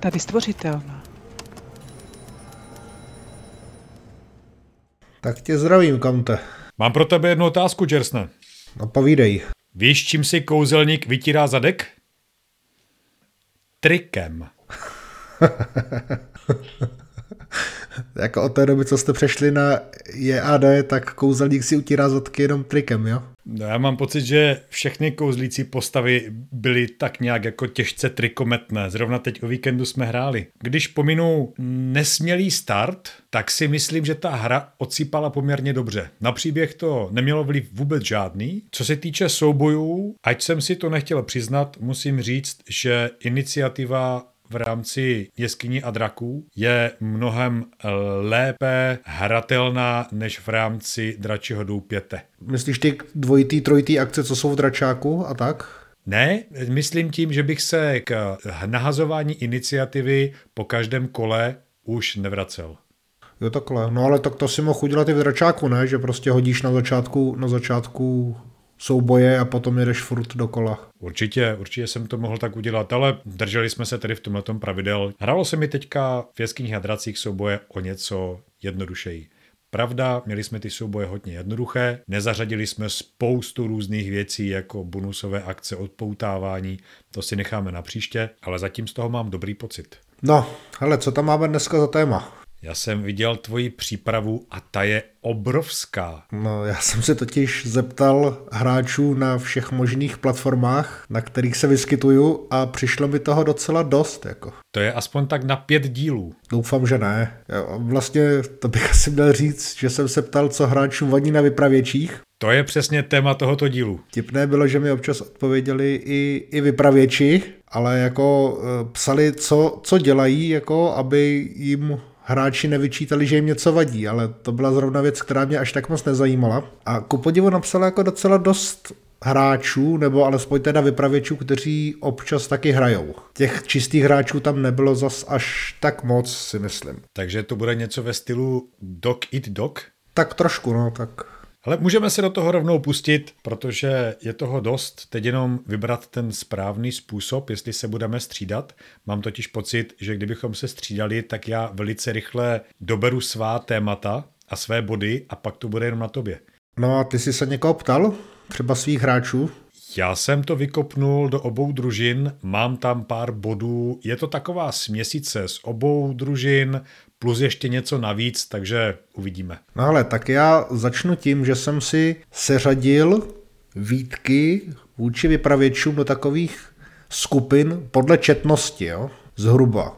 Tady stvořitelná. Tak tě zdravím, Kante. Mám pro tebe jednu otázku, Jersne. No povídej. Víš, čím si kouzelník vytírá zadek? Trikem. jako od té doby, co jste přešli na JAD, tak kouzelník si utírá zadky jenom trikem, jo? No, já mám pocit, že všechny kouzlící postavy byly tak nějak jako těžce trikometné. Zrovna teď o víkendu jsme hráli. Když pominu nesmělý start, tak si myslím, že ta hra odsýpala poměrně dobře. Na příběh to nemělo vliv vůbec žádný. Co se týče soubojů, ať jsem si to nechtěl přiznat, musím říct, že iniciativa v rámci jeskyní a draků je mnohem lépe hratelná než v rámci dračího doupěte. Myslíš ty dvojitý, trojitý akce, co jsou v dračáku a tak? Ne, myslím tím, že bych se k nahazování iniciativy po každém kole už nevracel. Jo takhle, no ale tak to si mohl udělat i v dračáku, ne? Že prostě hodíš na začátku, na začátku souboje a potom jedeš furt dokola. Určitě, určitě jsem to mohl tak udělat, ale drželi jsme se tedy v tomhle pravidel. Hralo se mi teďka v jeskyních a dracích souboje o něco jednodušeji. Pravda, měli jsme ty souboje hodně jednoduché, nezařadili jsme spoustu různých věcí jako bonusové akce, odpoutávání, to si necháme na příště, ale zatím z toho mám dobrý pocit. No, hele, co tam máme dneska za téma? Já jsem viděl tvoji přípravu a ta je obrovská. No, já jsem se totiž zeptal hráčů na všech možných platformách, na kterých se vyskytuju a přišlo mi toho docela dost. Jako. To je aspoň tak na pět dílů. Doufám, že ne. Vlastně to bych asi měl říct, že jsem se ptal, co hráčům vadí na vypravěčích. To je přesně téma tohoto dílu. Tipné bylo, že mi občas odpověděli i, i vypravěči, ale jako e, psali, co, co dělají, jako aby jim hráči nevyčítali, že jim něco vadí, ale to byla zrovna věc, která mě až tak moc nezajímala. A ku podivu napsala jako docela dost hráčů, nebo alespoň teda vypravěčů, kteří občas taky hrajou. Těch čistých hráčů tam nebylo zas až tak moc, si myslím. Takže to bude něco ve stylu Dog Eat Dog? Tak trošku, no, tak ale můžeme se do toho rovnou pustit, protože je toho dost. Teď jenom vybrat ten správný způsob, jestli se budeme střídat. Mám totiž pocit, že kdybychom se střídali, tak já velice rychle doberu svá témata a své body a pak to bude jenom na tobě. No a ty jsi se někoho ptal? Třeba svých hráčů? Já jsem to vykopnul do obou družin, mám tam pár bodů, je to taková směsice z obou družin, plus ještě něco navíc, takže uvidíme. No ale tak já začnu tím, že jsem si seřadil výtky vůči vypravěčům do takových skupin podle četnosti, jo, zhruba.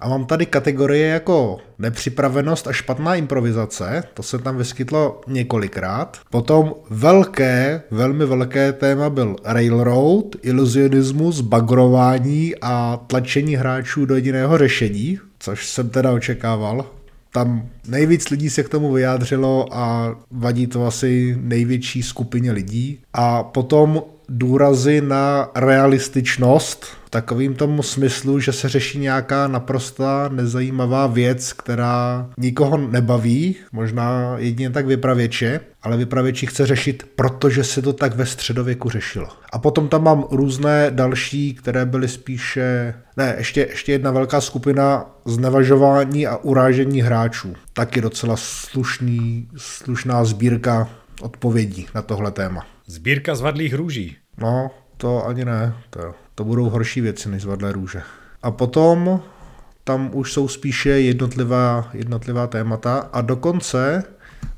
A mám tady kategorie jako nepřipravenost a špatná improvizace, to se tam vyskytlo několikrát. Potom velké, velmi velké téma byl Railroad, iluzionismus, bagrování a tlačení hráčů do jediného řešení, což jsem teda očekával. Tam nejvíc lidí se k tomu vyjádřilo a vadí to asi největší skupině lidí. A potom důrazy na realističnost, v takovým tomu smyslu, že se řeší nějaká naprosta nezajímavá věc, která nikoho nebaví, možná jedině tak vypravěče, ale vypravěči chce řešit, protože se to tak ve středověku řešilo. A potom tam mám různé další, které byly spíše, ne, ještě, ještě jedna velká skupina znevažování a urážení hráčů. Taky docela slušný, slušná sbírka odpovědí na tohle téma. Sbírka zvadlých růží. No, to ani ne. To, to budou horší věci než zvadlé růže. A potom tam už jsou spíše jednotlivá, jednotlivá témata a dokonce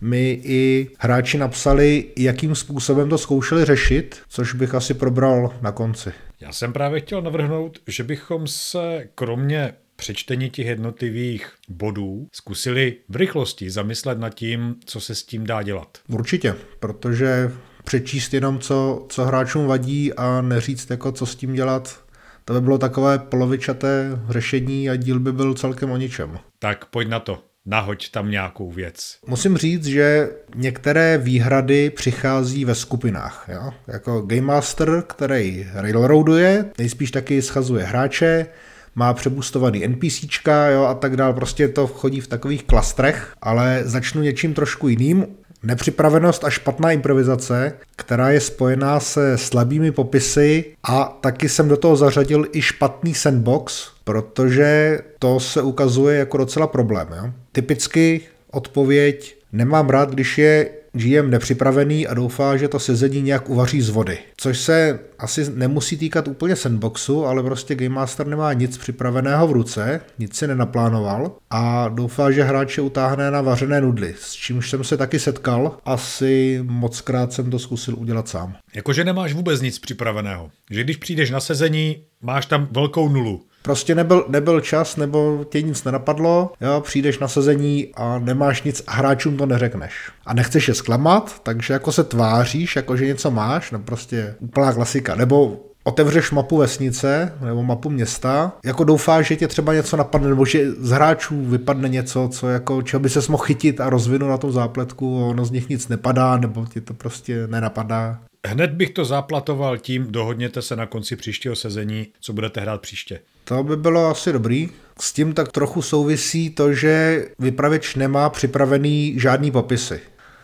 mi i hráči napsali, jakým způsobem to zkoušeli řešit, což bych asi probral na konci. Já jsem právě chtěl navrhnout, že bychom se kromě přečtení těch jednotlivých bodů zkusili v rychlosti zamyslet nad tím, co se s tím dá dělat. Určitě, protože přečíst jenom, co, co hráčům vadí a neříct, jako, co s tím dělat, to by bylo takové polovičaté řešení a díl by byl celkem o ničem. Tak pojď na to. Nahoď tam nějakou věc. Musím říct, že některé výhrady přichází ve skupinách. Jo? Jako Game Master, který railroaduje, nejspíš taky schazuje hráče, má přebustovaný NPCčka jo, a tak dále, prostě to chodí v takových klastrech, ale začnu něčím trošku jiným. Nepřipravenost a špatná improvizace, která je spojená se slabými popisy a taky jsem do toho zařadil i špatný sandbox, protože to se ukazuje jako docela problém. Jo? Typicky odpověď nemám rád, když je GM nepřipravený a doufá, že to sezení nějak uvaří z vody. Což se asi nemusí týkat úplně sandboxu, ale prostě Game Master nemá nic připraveného v ruce, nic si nenaplánoval a doufá, že hráče utáhne na vařené nudly, s čímž jsem se taky setkal. Asi moc krát jsem to zkusil udělat sám. Jakože nemáš vůbec nic připraveného. Že když přijdeš na sezení, máš tam velkou nulu. Prostě nebyl, nebyl čas, nebo tě nic nenapadlo, jo, přijdeš na sezení a nemáš nic a hráčům to neřekneš. A nechceš je zklamat, takže jako se tváříš, jako že něco máš, no prostě úplná klasika. Nebo otevřeš mapu vesnice nebo mapu města, jako doufáš, že tě třeba něco napadne, nebo že z hráčů vypadne něco, co jako, čeho by se mohl chytit a rozvinout na tom zápletku, ono z nich nic nepadá, nebo ti to prostě nenapadá. Hned bych to zaplatoval tím, dohodněte se na konci příštího sezení, co budete hrát příště. To by bylo asi dobrý. S tím tak trochu souvisí to, že vypravěč nemá připravený žádný popisy.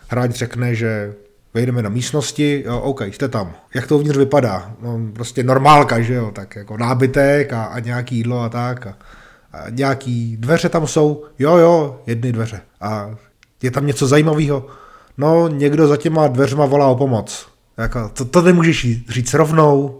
Hráč řekne, že vejdeme na místnosti, jo, OK, jste tam. Jak to uvnitř vypadá? No, prostě normálka, že jo, tak jako nábytek a, a nějaký jídlo a tak. A, a nějaký dveře tam jsou, jo, jo, jedny dveře. A je tam něco zajímavého? No, někdo za těma dveřma volá o pomoc. Jako, to, to nemůžeš říct rovnou,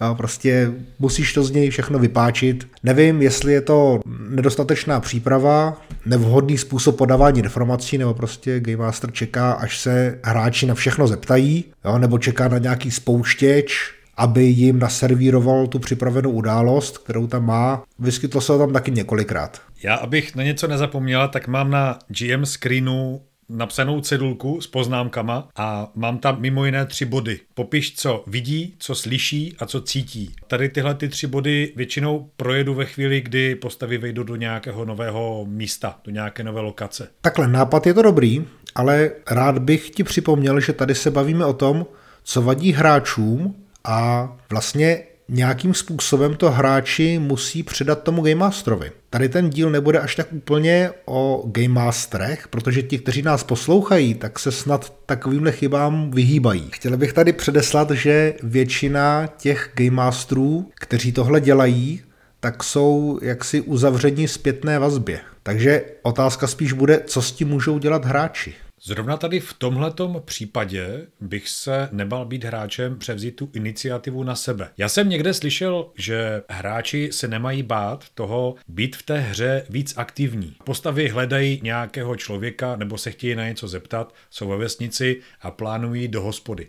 Jo, prostě musíš to z něj všechno vypáčit. Nevím, jestli je to nedostatečná příprava, nevhodný způsob podávání informací, nebo prostě Game Master čeká, až se hráči na všechno zeptají, jo, nebo čeká na nějaký spouštěč, aby jim naservíroval tu připravenou událost, kterou tam má. Vyskytlo se tam taky několikrát. Já, abych na něco nezapomněl, tak mám na GM screenu napsanou cedulku s poznámkama a mám tam mimo jiné tři body. Popiš, co vidí, co slyší a co cítí. Tady tyhle ty tři body většinou projedu ve chvíli, kdy postavy vejdou do nějakého nového místa, do nějaké nové lokace. Takhle, nápad je to dobrý, ale rád bych ti připomněl, že tady se bavíme o tom, co vadí hráčům a vlastně nějakým způsobem to hráči musí předat tomu Game Masterovi. Tady ten díl nebude až tak úplně o Game Masterech, protože ti, kteří nás poslouchají, tak se snad takovýmhle chybám vyhýbají. Chtěl bych tady předeslat, že většina těch Game Masterů, kteří tohle dělají, tak jsou jaksi uzavření zpětné vazbě. Takže otázka spíš bude, co s tím můžou dělat hráči. Zrovna tady v tomhletom případě bych se nebal být hráčem převzít tu iniciativu na sebe. Já jsem někde slyšel, že hráči se nemají bát toho být v té hře víc aktivní. Postavy hledají nějakého člověka nebo se chtějí na něco zeptat, jsou ve vesnici a plánují do hospody.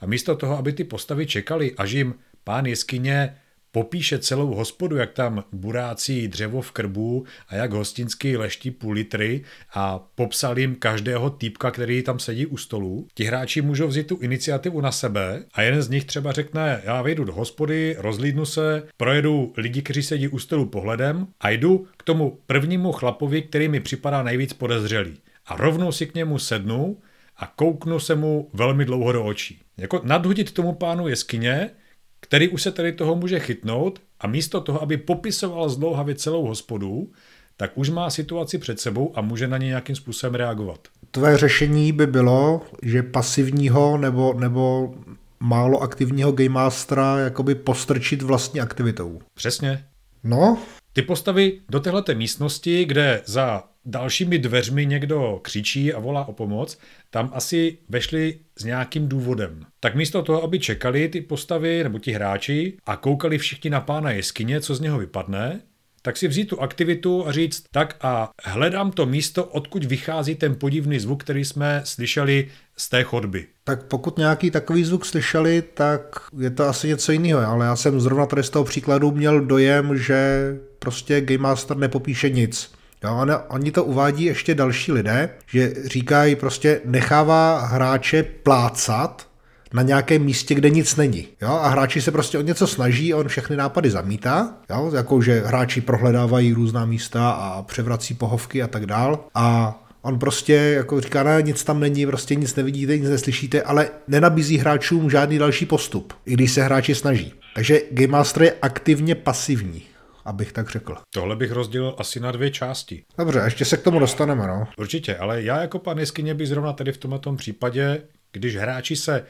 A místo toho, aby ty postavy čekali, až jim pán jeskyně popíše celou hospodu, jak tam burácí dřevo v krbu a jak hostinsky leští půl litry a popsal jim každého týpka, který tam sedí u stolu. Ti hráči můžou vzít tu iniciativu na sebe a jeden z nich třeba řekne, já vejdu do hospody, rozlídnu se, projedu lidi, kteří sedí u stolu pohledem a jdu k tomu prvnímu chlapovi, který mi připadá nejvíc podezřelý. A rovnou si k němu sednu a kouknu se mu velmi dlouho do očí. Jako nadhodit tomu pánu jeskyně, který už se tady toho může chytnout a místo toho, aby popisoval zdlouhavě celou hospodu, tak už má situaci před sebou a může na ně nějakým způsobem reagovat. Tvé řešení by bylo, že pasivního nebo, nebo málo aktivního Game Mastera jakoby postrčit vlastní aktivitou. Přesně. No. Ty postavy do téhleté místnosti, kde za dalšími dveřmi někdo křičí a volá o pomoc, tam asi vešli s nějakým důvodem. Tak místo toho, aby čekali ty postavy nebo ti hráči a koukali všichni na pána jeskyně, co z něho vypadne, tak si vzít tu aktivitu a říct, tak a hledám to místo, odkud vychází ten podivný zvuk, který jsme slyšeli z té chodby. Tak pokud nějaký takový zvuk slyšeli, tak je to asi něco jiného, ale já jsem zrovna tady z toho příkladu měl dojem, že prostě Game Master nepopíše nic. Jo, on, oni to uvádí ještě další lidé, že říkají prostě nechává hráče plácat na nějakém místě, kde nic není. Jo? A hráči se prostě o něco snaží, on všechny nápady zamítá, jo? jako že hráči prohledávají různá místa a převrací pohovky a tak dál. A On prostě jako říká, ne, nic tam není, prostě nic nevidíte, nic neslyšíte, ale nenabízí hráčům žádný další postup, i když se hráči snaží. Takže Game Master je aktivně pasivní. Abych tak řekl. Tohle bych rozdělil asi na dvě části. Dobře, ještě se k tomu dostaneme, no. Určitě, ale já jako pan jeskyně bych zrovna tady v tomto případě, když hráči se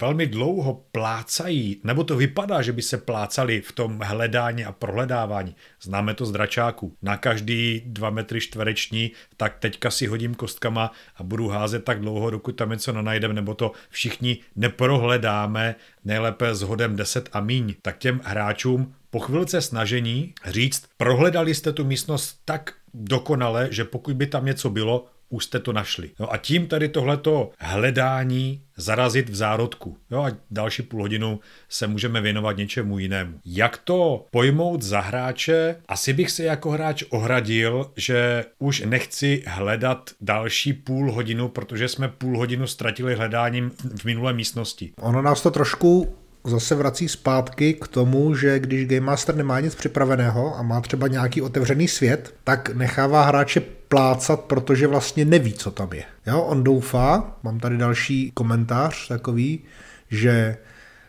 velmi dlouho plácají, nebo to vypadá, že by se plácali v tom hledání a prohledávání. Známe to z dračáku. Na každý dva metry čtvereční, tak teďka si hodím kostkama a budu házet tak dlouho, dokud tam něco nenajdem, nebo to všichni neprohledáme, nejlépe s hodem 10 a míň. Tak těm hráčům po chvilce snažení říct, prohledali jste tu místnost tak dokonale, že pokud by tam něco bylo, už jste to našli. No a tím tady tohleto hledání zarazit v zárodku. Jo a další půl hodinu se můžeme věnovat něčemu jinému. Jak to pojmout za hráče? Asi bych se jako hráč ohradil, že už nechci hledat další půl hodinu, protože jsme půl hodinu ztratili hledáním v minulé místnosti. Ono nás to trošku zase vrací zpátky k tomu, že když Game Master nemá nic připraveného a má třeba nějaký otevřený svět, tak nechává hráče plácat, protože vlastně neví, co tam je. Jo, on doufá, mám tady další komentář takový, že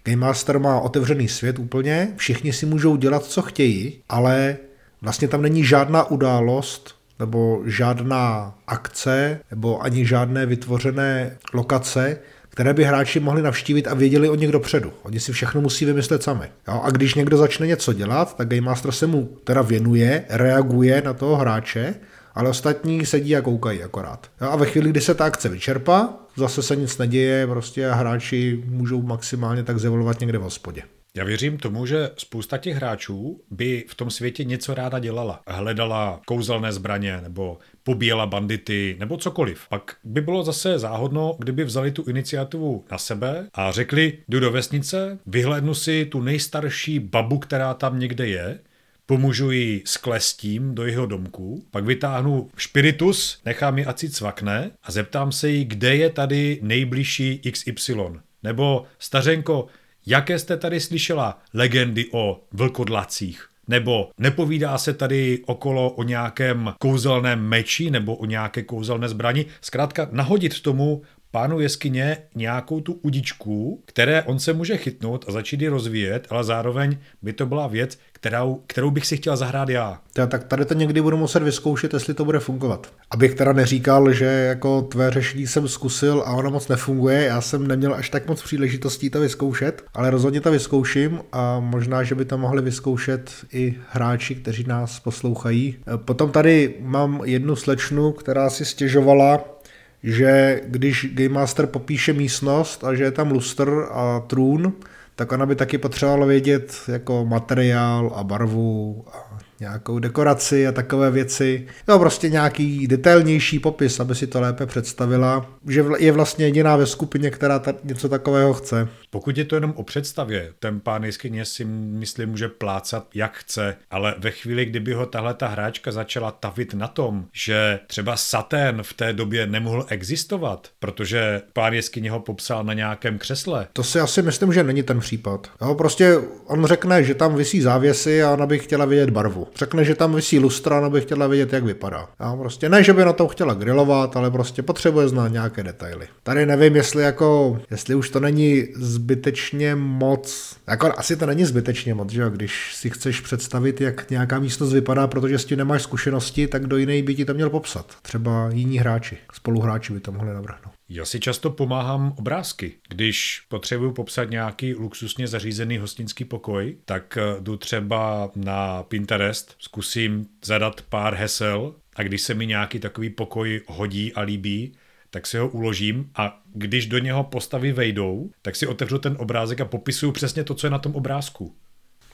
Game Master má otevřený svět úplně, všichni si můžou dělat, co chtějí, ale vlastně tam není žádná událost, nebo žádná akce, nebo ani žádné vytvořené lokace, které by hráči mohli navštívit a věděli o nich dopředu. Oni si všechno musí vymyslet sami. Jo? A když někdo začne něco dělat, tak Game Master se mu teda věnuje, reaguje na toho hráče, ale ostatní sedí a koukají akorát. Jo? A ve chvíli, kdy se ta akce vyčerpá, zase se nic neděje, prostě a hráči můžou maximálně tak zevolovat někde v hospodě. Já věřím tomu, že spousta těch hráčů by v tom světě něco ráda dělala. Hledala kouzelné zbraně nebo pobíjela bandity nebo cokoliv. Pak by bylo zase záhodno, kdyby vzali tu iniciativu na sebe a řekli, jdu do vesnice, vyhlédnu si tu nejstarší babu, která tam někde je, pomůžu jí s klestím do jeho domku, pak vytáhnu špiritus, nechám ji ať si cvakne a zeptám se jí, kde je tady nejbližší XY. Nebo stařenko, jaké jste tady slyšela legendy o vlkodlacích? Nebo nepovídá se tady okolo o nějakém kouzelném meči nebo o nějaké kouzelné zbrani. Zkrátka nahodit tomu pánu jeskyně nějakou tu udičku, které on se může chytnout a začít ji rozvíjet, ale zároveň by to byla věc, kterou, kterou bych si chtěl zahrát já. Já, tak tady to někdy budu muset vyzkoušet, jestli to bude fungovat. Abych teda neříkal, že jako tvé řešení jsem zkusil a ono moc nefunguje, já jsem neměl až tak moc příležitostí to vyzkoušet, ale rozhodně to vyzkouším a možná, že by to mohli vyzkoušet i hráči, kteří nás poslouchají. Potom tady mám jednu slečnu, která si stěžovala, že když Game Master popíše místnost a že je tam lustr a trůn, tak ona by taky potřebovala vědět jako materiál a barvu a nějakou dekoraci a takové věci. No prostě nějaký detailnější popis, aby si to lépe představila, že je vlastně jediná ve skupině, která ta, něco takového chce. Pokud je to jenom o představě, ten pán jeskyně si myslím může plácat jak chce, ale ve chvíli, kdyby ho tahle ta hráčka začala tavit na tom, že třeba Satén v té době nemohl existovat, protože pán jeskyně ho popsal na nějakém křesle. To si asi myslím, že není ten případ. Jo, prostě on řekne, že tam visí závěsy a ona by chtěla vidět barvu. Řekne, že tam visí lustra, ona by chtěla vidět, jak vypadá. Jo, prostě ne, že by na tom chtěla grilovat, ale prostě potřebuje znát nějaké detaily. Tady nevím, jestli jako, jestli už to není zbytečně moc, jako asi to není zbytečně moc, že jo, když si chceš představit, jak nějaká místnost vypadá, protože s tím nemáš zkušenosti, tak do jiné by ti to měl popsat. Třeba jiní hráči, spoluhráči by to mohli navrhnout. Já si často pomáhám obrázky. Když potřebuju popsat nějaký luxusně zařízený hostinský pokoj, tak eh, jdu třeba na Pinterest, zkusím zadat pár hesel a když se mi nějaký takový pokoj hodí a líbí, tak si ho uložím a když do něho postavy vejdou, tak si otevřu ten obrázek a popisuju přesně to, co je na tom obrázku.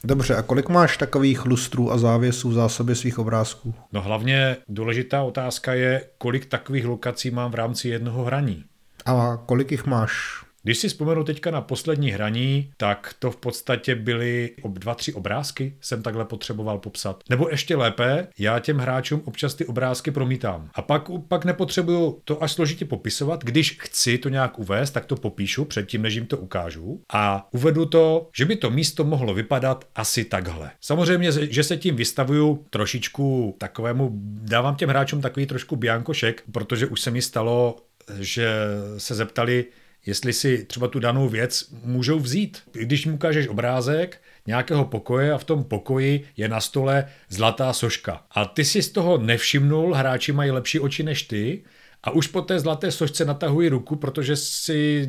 Dobře, a kolik máš takových lustrů a závěsů v zásobě svých obrázků? No hlavně důležitá otázka je, kolik takových lokací mám v rámci jednoho hraní. A kolik jich máš? Když si vzpomenu teďka na poslední hraní, tak to v podstatě byly dva, tři obrázky, jsem takhle potřeboval popsat. Nebo ještě lépe, já těm hráčům občas ty obrázky promítám. A pak, pak nepotřebuju to až složitě popisovat. Když chci to nějak uvést, tak to popíšu předtím, než jim to ukážu. A uvedu to, že by to místo mohlo vypadat asi takhle. Samozřejmě, že se tím vystavuju trošičku takovému, dávám těm hráčům takový trošku biankošek, protože už se mi stalo, že se zeptali, jestli si třeba tu danou věc můžou vzít. Když mu ukážeš obrázek, nějakého pokoje a v tom pokoji je na stole zlatá soška. A ty si z toho nevšimnul, hráči mají lepší oči než ty, a už po té zlaté sošce natahují ruku, protože si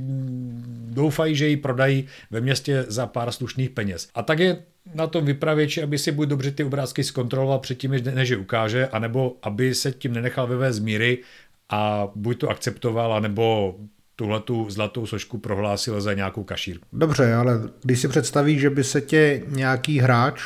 doufají, že ji prodají ve městě za pár slušných peněz. A tak je na tom vypravěči, aby si buď dobře ty obrázky zkontroloval předtím, než je ukáže, anebo aby se tím nenechal vyvést z míry a buď to akceptoval, anebo tuhle tu zlatou sošku prohlásil za nějakou kašírku. Dobře, ale když si představíš, že by se tě nějaký hráč,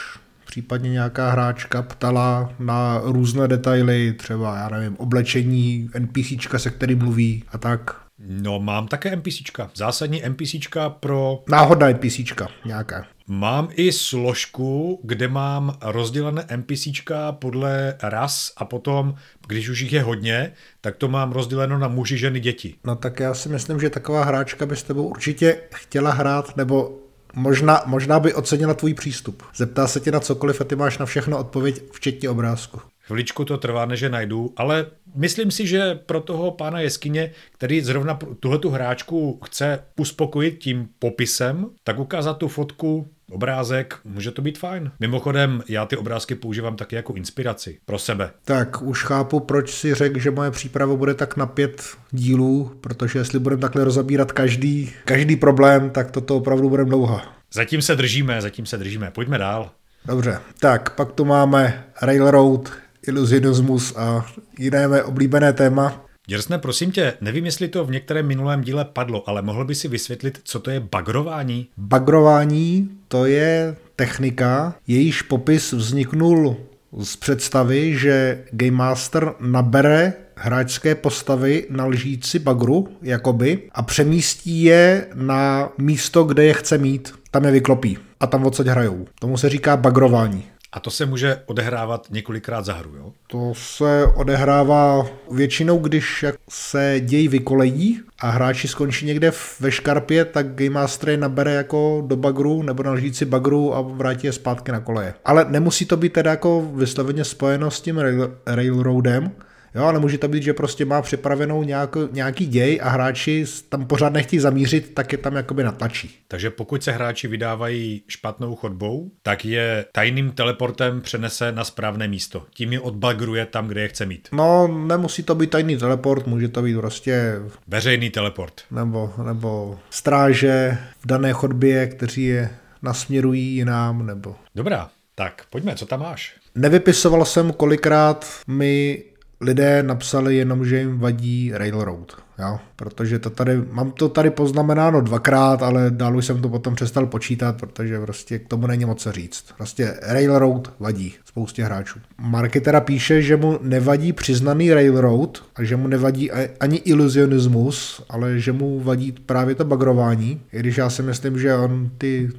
případně nějaká hráčka ptala na různé detaily, třeba, já nevím, oblečení NPCčka, se kterým mluví a tak. No, mám také NPCčka. Zásadní NPCčka pro... Náhodná NPCčka nějaká. Mám i složku, kde mám rozdělené NPCčka podle ras a potom, když už jich je hodně, tak to mám rozděleno na muži, ženy, děti. No tak já si myslím, že taková hráčka by s tebou určitě chtěla hrát, nebo možná, možná by ocenila tvůj přístup. Zeptá se tě na cokoliv a ty máš na všechno odpověď, včetně obrázku. Chviličku to trvá, než je najdu, ale myslím si, že pro toho pána jeskyně, který zrovna tuhle tu hráčku chce uspokojit tím popisem, tak ukázat tu fotku obrázek, může to být fajn. Mimochodem, já ty obrázky používám taky jako inspiraci pro sebe. Tak už chápu, proč si řekl, že moje příprava bude tak na pět dílů, protože jestli budeme takhle rozabírat každý, každý problém, tak toto opravdu bude dlouho. Zatím se držíme, zatím se držíme. Pojďme dál. Dobře, tak pak tu máme Railroad, iluzionismus a jiné mé oblíbené téma. Děrsne, prosím tě, nevím, jestli to v některém minulém díle padlo, ale mohl by si vysvětlit, co to je bagrování? Bagrování to je technika, jejíž popis vzniknul z představy, že Game Master nabere hráčské postavy na lžíci bagru, jakoby, a přemístí je na místo, kde je chce mít. Tam je vyklopí a tam odsaď hrajou. Tomu se říká bagrování. A to se může odehrávat několikrát za hru, jo? To se odehrává většinou, když se děj vykolejí a hráči skončí někde ve škarpě, tak Game Master je nabere jako do bagru nebo na lžíci bagru a vrátí je zpátky na koleje. Ale nemusí to být teda jako vysloveně spojeno s tím rail, railroadem, Jo, ale může to být, že prostě má připravenou nějak, nějaký děj a hráči tam pořád nechtějí zamířit, tak je tam jakoby natlačí. Takže pokud se hráči vydávají špatnou chodbou, tak je tajným teleportem přenese na správné místo. Tím je odbagruje tam, kde je chce mít. No, nemusí to být tajný teleport, může to být prostě... Veřejný teleport. Nebo, nebo stráže v dané chodbě, kteří je nasměrují jinám, nebo... Dobrá, tak pojďme, co tam máš? Nevypisoval jsem, kolikrát mi lidé napsali jenom, že jim vadí Railroad. Jo? Protože to tady, mám to tady poznamenáno dvakrát, ale dál už jsem to potom přestal počítat, protože prostě k tomu není moc co říct. Prostě Railroad vadí spoustě hráčů. Marketera píše, že mu nevadí přiznaný Railroad a že mu nevadí ani iluzionismus, ale že mu vadí právě to bagrování, i když já si myslím, že on ty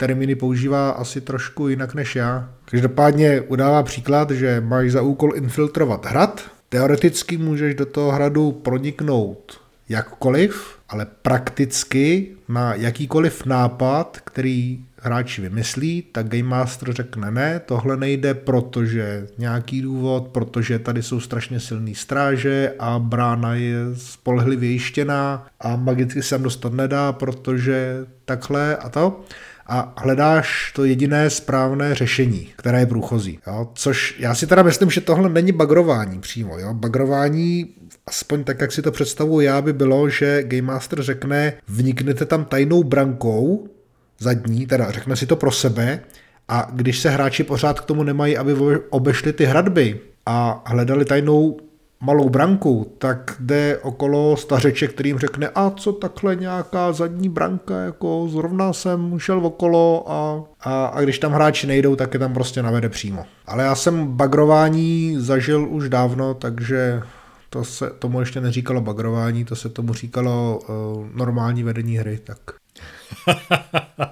termíny používá asi trošku jinak než já. Každopádně udává příklad, že máš za úkol infiltrovat hrad. Teoreticky můžeš do toho hradu proniknout jakkoliv, ale prakticky na jakýkoliv nápad, který hráči vymyslí, tak Game Master řekne ne, tohle nejde, protože nějaký důvod, protože tady jsou strašně silný stráže a brána je spolehlivě jištěná a magicky se tam dostat nedá, protože takhle a to a hledáš to jediné správné řešení, které je průchozí. Jo? Což já si teda myslím, že tohle není bagrování přímo. Jo? Bagrování aspoň tak, jak si to představuji já, by bylo, že Game Master řekne, vniknete tam tajnou brankou, zadní, teda řekne si to pro sebe, a když se hráči pořád k tomu nemají, aby obešli ty hradby a hledali tajnou malou branku, tak jde okolo stařeče, kterým řekne, a co takhle nějaká zadní branka, jako zrovna jsem šel okolo a, a, a když tam hráči nejdou, tak je tam prostě navede přímo. Ale já jsem bagrování zažil už dávno, takže to se tomu ještě neříkalo bagrování, to se tomu říkalo uh, normální vedení hry, tak.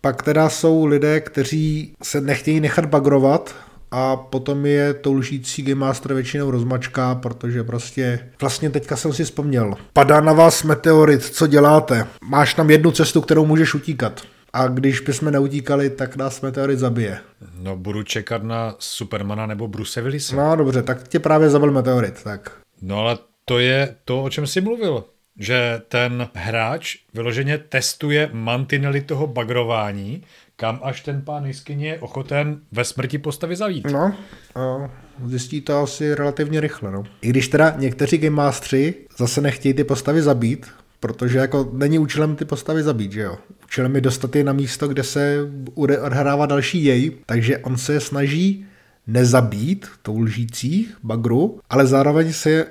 Pak teda jsou lidé, kteří se nechtějí nechat bagrovat, a potom je to lžící Game Master většinou rozmačká, protože prostě vlastně teďka jsem si vzpomněl. Padá na vás meteorit, co děláte? Máš tam jednu cestu, kterou můžeš utíkat. A když bychom neutíkali, tak nás meteorit zabije. No budu čekat na Supermana nebo Bruce Willise. No dobře, tak tě právě zabil meteorit, tak. No ale to je to, o čem jsi mluvil. Že ten hráč vyloženě testuje mantinely toho bagrování, kam až ten pán jiskyně je ochoten ve smrti postavy zavít. No, a zjistí to asi relativně rychle. No. I když teda někteří Game Mastery zase nechtějí ty postavy zabít, protože jako není účelem ty postavy zabít, že jo. Účelem je dostat je na místo, kde se bude odhrávat další jej, takže on se snaží nezabít tou lžící bagru, ale zároveň se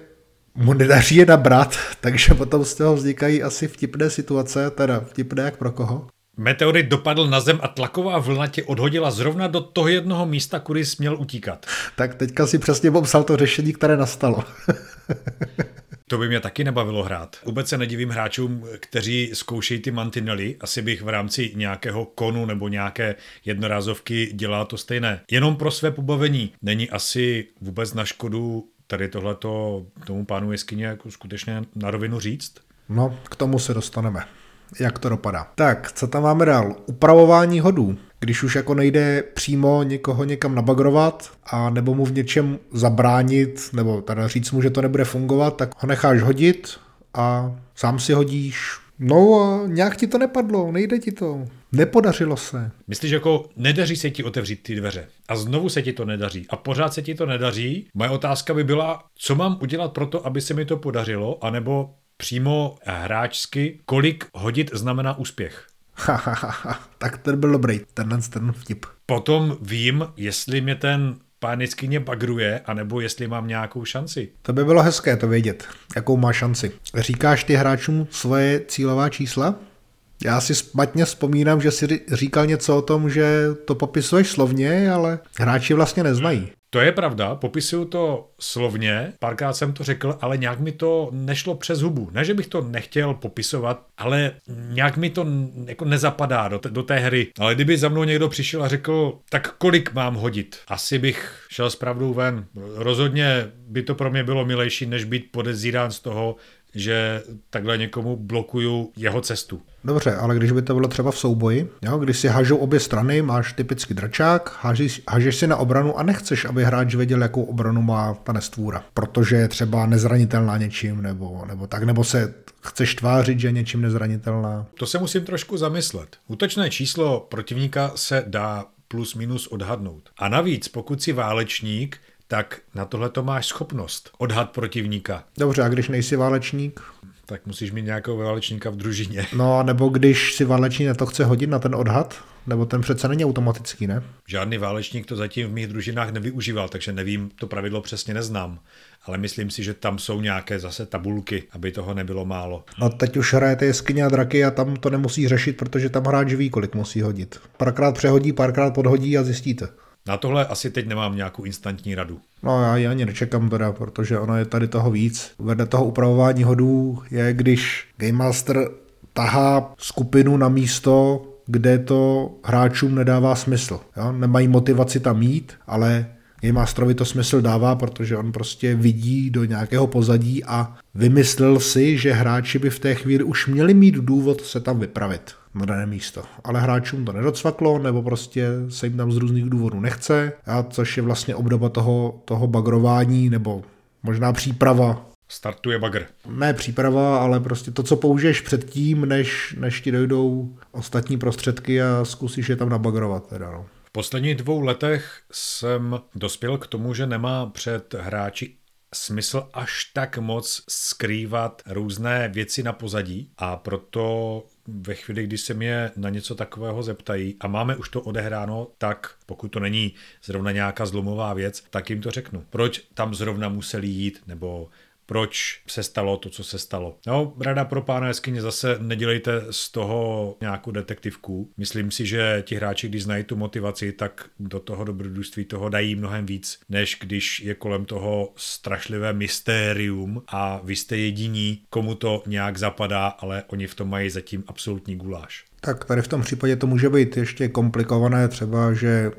mu nedaří je nabrat, takže potom z toho vznikají asi vtipné situace, teda vtipné jak pro koho. Meteorit dopadl na zem a tlaková vlna tě odhodila zrovna do toho jednoho místa, kudy jsi měl utíkat. Tak teďka si přesně popsal to řešení, které nastalo. To by mě taky nebavilo hrát. Vůbec se nedivím hráčům, kteří zkoušejí ty mantinely. Asi bych v rámci nějakého konu nebo nějaké jednorázovky dělal to stejné. Jenom pro své pobavení. Není asi vůbec na škodu tady tohleto tomu pánu jeskyně jako skutečně na rovinu říct? No, k tomu se dostaneme. Jak to dopadá? Tak, co tam máme dál? Upravování hodů. Když už jako nejde přímo někoho někam nabagrovat a nebo mu v něčem zabránit, nebo teda říct mu, že to nebude fungovat, tak ho necháš hodit a sám si hodíš. No a nějak ti to nepadlo, nejde ti to. Nepodařilo se. Myslíš, jako nedaří se ti otevřít ty dveře a znovu se ti to nedaří a pořád se ti to nedaří? Moje otázka by byla, co mám udělat pro to, aby se mi to podařilo, anebo přímo hráčsky, kolik hodit znamená úspěch? Ha, ha, ha, ha. tak ten byl dobrý, tenhle ten vtip. Potom vím, jestli mě ten pán jeskyně bagruje, anebo jestli mám nějakou šanci. To by bylo hezké to vědět, jakou má šanci. Říkáš ty hráčům svoje cílová čísla? Já si špatně vzpomínám, že si říkal něco o tom, že to popisuješ slovně, ale hráči vlastně neznají. To je pravda, popisuju to slovně, párkrát jsem to řekl, ale nějak mi to nešlo přes hubu. Ne, že bych to nechtěl popisovat, ale nějak mi to jako nezapadá do, te, do té hry. Ale kdyby za mnou někdo přišel a řekl, tak kolik mám hodit? Asi bych šel s pravdou ven. Rozhodně by to pro mě bylo milejší, než být podezírán z toho, že takhle někomu blokuju jeho cestu. Dobře, ale když by to bylo třeba v souboji, jo, když si hažou obě strany, máš typicky dračák, hažíš, hažeš si na obranu a nechceš, aby hráč věděl, jakou obranu má ta nestvůra, protože je třeba nezranitelná něčím, nebo, nebo tak, nebo se chceš tvářit, že je něčím nezranitelná. To se musím trošku zamyslet. Útočné číslo protivníka se dá plus minus odhadnout. A navíc, pokud si válečník, tak na tohle to máš schopnost. Odhad protivníka. Dobře, a když nejsi válečník? Tak musíš mít nějakého válečníka v družině. No, nebo když si válečník na to chce hodit na ten odhad, nebo ten přece není automatický, ne? Žádný válečník to zatím v mých družinách nevyužíval, takže nevím, to pravidlo přesně neznám. Ale myslím si, že tam jsou nějaké zase tabulky, aby toho nebylo málo. No teď už hrajete jeskyně a draky a tam to nemusí řešit, protože tam hráč ví, kolik musí hodit. Párkrát přehodí, párkrát podhodí a zjistíte. Na tohle asi teď nemám nějakou instantní radu. No já ji ani nečekám teda, protože ono je tady toho víc. Vedle toho upravování hodů je, když Game Master tahá skupinu na místo, kde to hráčům nedává smysl. Jo? Nemají motivaci tam mít, ale Game Masterovi to smysl dává, protože on prostě vidí do nějakého pozadí a vymyslel si, že hráči by v té chvíli už měli mít důvod se tam vypravit na dané místo. Ale hráčům to nedocvaklo, nebo prostě se jim tam z různých důvodů nechce, a což je vlastně obdoba toho, toho bagrování, nebo možná příprava Startuje bagr. Ne příprava, ale prostě to, co použiješ předtím, než, než ti dojdou ostatní prostředky a zkusíš je tam nabagrovat. Teda, no. V posledních dvou letech jsem dospěl k tomu, že nemá před hráči smysl až tak moc skrývat různé věci na pozadí a proto ve chvíli, kdy se mě na něco takového zeptají a máme už to odehráno, tak pokud to není zrovna nějaká zlomová věc, tak jim to řeknu. Proč tam zrovna museli jít, nebo proč se stalo to, co se stalo. No, rada pro pána jeskyně zase nedělejte z toho nějakou detektivku. Myslím si, že ti hráči, když znají tu motivaci, tak do toho dobrodružství toho dají mnohem víc, než když je kolem toho strašlivé mystérium a vy jste jediní, komu to nějak zapadá, ale oni v tom mají zatím absolutní guláš. Tak tady v tom případě to může být ještě komplikované, třeba, že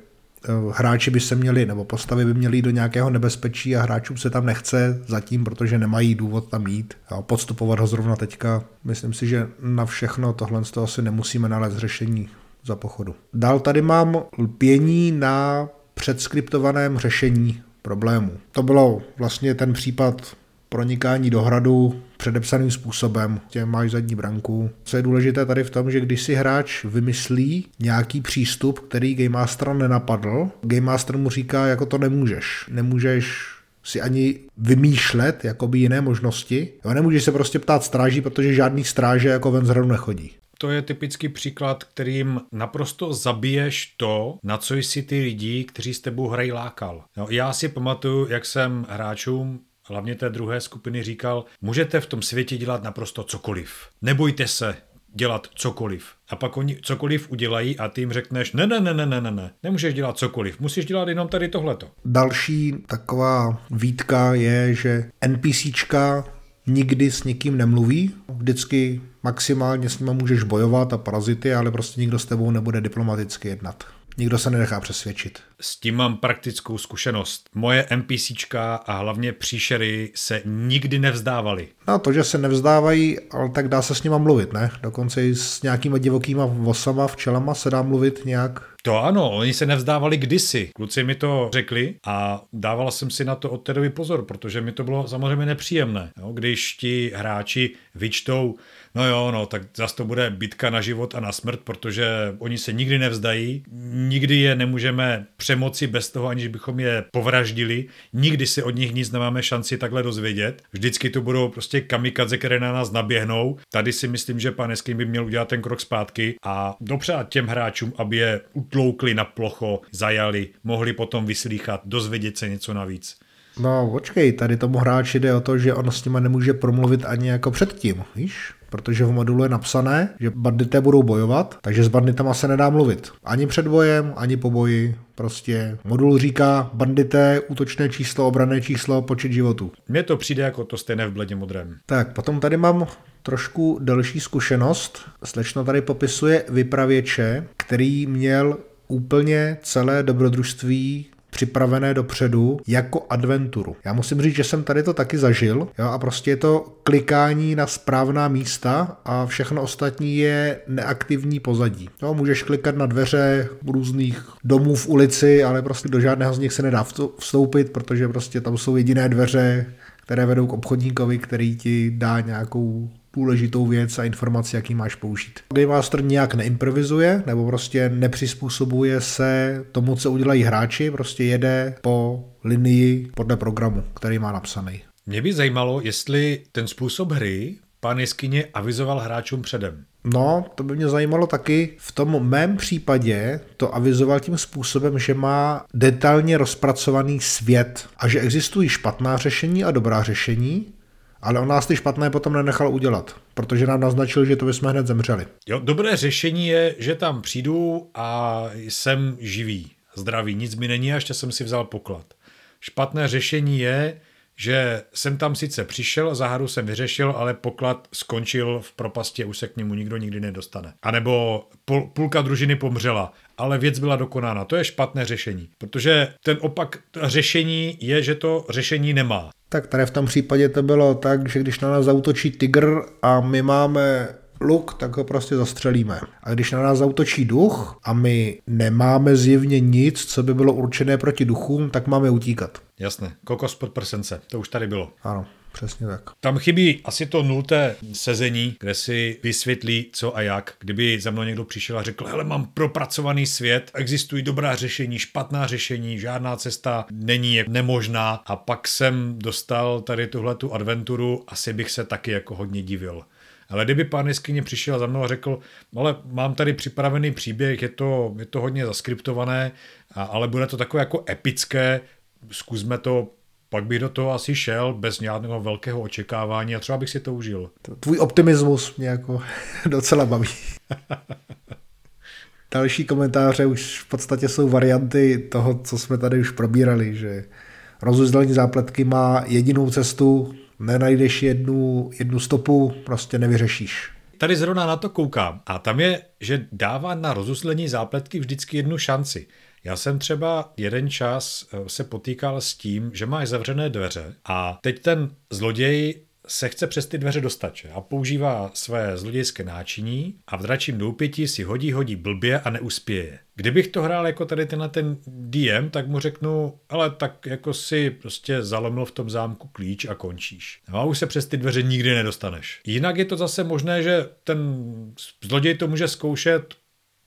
hráči by se měli, nebo postavy by měly do nějakého nebezpečí a hráčům se tam nechce zatím, protože nemají důvod tam jít a podstupovat ho zrovna teďka. Myslím si, že na všechno tohle z toho asi nemusíme nalézt řešení za pochodu. Dál tady mám lpění na předskriptovaném řešení problému. To bylo vlastně ten případ pronikání do hradu předepsaným způsobem, tě máš zadní branku. Co je důležité tady v tom, že když si hráč vymyslí nějaký přístup, který Game Master nenapadl, Game Master mu říká, jako to nemůžeš. Nemůžeš si ani vymýšlet jakoby jiné možnosti. Jo, nemůžeš se prostě ptát stráží, protože žádný stráže jako ven z hradu nechodí. To je typický příklad, kterým naprosto zabiješ to, na co jsi ty lidi, kteří s tebou hrají, lákal. Jo, já si pamatuju, jak jsem hráčům hlavně té druhé skupiny říkal, můžete v tom světě dělat naprosto cokoliv. Nebojte se dělat cokoliv. A pak oni cokoliv udělají a ty jim řekneš, ne, ne, ne, ne, ne, ne, ne, nemůžeš dělat cokoliv, musíš dělat jenom tady tohleto. Další taková výtka je, že NPCčka nikdy s nikým nemluví, vždycky maximálně s nima můžeš bojovat a parazity, ale prostě nikdo s tebou nebude diplomaticky jednat. Nikdo se nenechá přesvědčit. S tím mám praktickou zkušenost. Moje NPCčka a hlavně příšery se nikdy nevzdávali. No to, že se nevzdávají, ale tak dá se s nima mluvit, ne? Dokonce i s nějakýma divokýma vosama, včelama se dá mluvit nějak. To ano, oni se nevzdávali kdysi. Kluci mi to řekli a dával jsem si na to od té doby pozor, protože mi to bylo samozřejmě nepříjemné. Jo? Když ti hráči vyčtou, no jo, no, tak zase to bude bitka na život a na smrt, protože oni se nikdy nevzdají, nikdy je nemůžeme přemoci bez toho, aniž bychom je povraždili, nikdy si od nich nic nemáme šanci takhle dozvědět. Vždycky to budou prostě kamikadze, které na nás naběhnou. Tady si myslím, že pan Eskin by měl udělat ten krok zpátky a dopřát těm hráčům, aby je utloukli na plocho, zajali, mohli potom vyslýchat, dozvědět se něco navíc. No, počkej, tady tomu hráči jde o to, že on s nima nemůže promluvit ani jako předtím, víš? Protože v modulu je napsané, že bandité budou bojovat, takže s banditama se nedá mluvit. Ani před bojem, ani po boji. Prostě modul říká bandité, útočné číslo, obrané číslo, počet životů. Mně to přijde jako to stejné v bledě modrém. Tak, potom tady mám trošku delší zkušenost. Slečna tady popisuje vypravěče, který měl úplně celé dobrodružství připravené dopředu jako adventuru. Já musím říct, že jsem tady to taky zažil jo, a prostě je to klikání na správná místa a všechno ostatní je neaktivní pozadí. Jo, můžeš klikat na dveře různých domů v ulici, ale prostě do žádného z nich se nedá vstoupit, protože prostě tam jsou jediné dveře, které vedou k obchodníkovi, který ti dá nějakou důležitou věc a informaci, jaký máš použít. Game Master nějak neimprovizuje, nebo prostě nepřizpůsobuje se tomu, co udělají hráči, prostě jede po linii podle programu, který má napsaný. Mě by zajímalo, jestli ten způsob hry pán Jeskyně avizoval hráčům předem. No, to by mě zajímalo taky. V tom mém případě to avizoval tím způsobem, že má detailně rozpracovaný svět a že existují špatná řešení a dobrá řešení ale on nás ty špatné potom nenechal udělat, protože nám naznačil, že to bychom hned zemřeli. Jo, dobré řešení je, že tam přijdu a jsem živý, zdravý, nic mi není a ještě jsem si vzal poklad. Špatné řešení je, že jsem tam sice přišel, záhadu jsem vyřešil, ale poklad skončil v propasti a už se k němu nikdo nikdy nedostane. A nebo půl, půlka družiny pomřela, ale věc byla dokonána. To je špatné řešení, protože ten opak řešení je, že to řešení nemá. Tak tady v tom případě to bylo tak, že když na nás zautočí tygr a my máme luk, tak ho prostě zastřelíme. A když na nás zautočí duch a my nemáme zjevně nic, co by bylo určené proti duchům, tak máme utíkat. Jasné, kokos pod prsence, to už tady bylo. Ano. Přesně tak. Tam chybí asi to nulté sezení, kde si vysvětlí, co a jak. Kdyby za mnou někdo přišel a řekl, hele, mám propracovaný svět, existují dobrá řešení, špatná řešení, žádná cesta není nemožná a pak jsem dostal tady tuhle tu adventuru, asi bych se taky jako hodně divil. Ale kdyby pán jeskyně přišel za mnou a řekl, ale mám tady připravený příběh, je to, je to hodně zaskriptované, a, ale bude to takové jako epické, zkusme to pak bych do toho asi šel bez nějakého velkého očekávání a třeba bych si to užil. Tvůj optimismus mě jako docela baví. Další komentáře už v podstatě jsou varianty toho, co jsme tady už probírali, že rozuzlení zápletky má jedinou cestu, nenajdeš jednu, jednu stopu, prostě nevyřešíš. Tady zrovna na to koukám a tam je, že dává na rozuzlení zápletky vždycky jednu šanci. Já jsem třeba jeden čas eh, se potýkal s tím, že máš zavřené dveře a teď ten zloděj se chce přes ty dveře dostat a používá své zlodějské náčiní a v dračím doupěti si hodí, hodí blbě a neuspěje. Kdybych to hrál jako tady tenhle ten DM, tak mu řeknu, ale tak jako si prostě zalomil v tom zámku klíč a končíš. No a už se přes ty dveře nikdy nedostaneš. Jinak je to zase možné, že ten zloděj to může zkoušet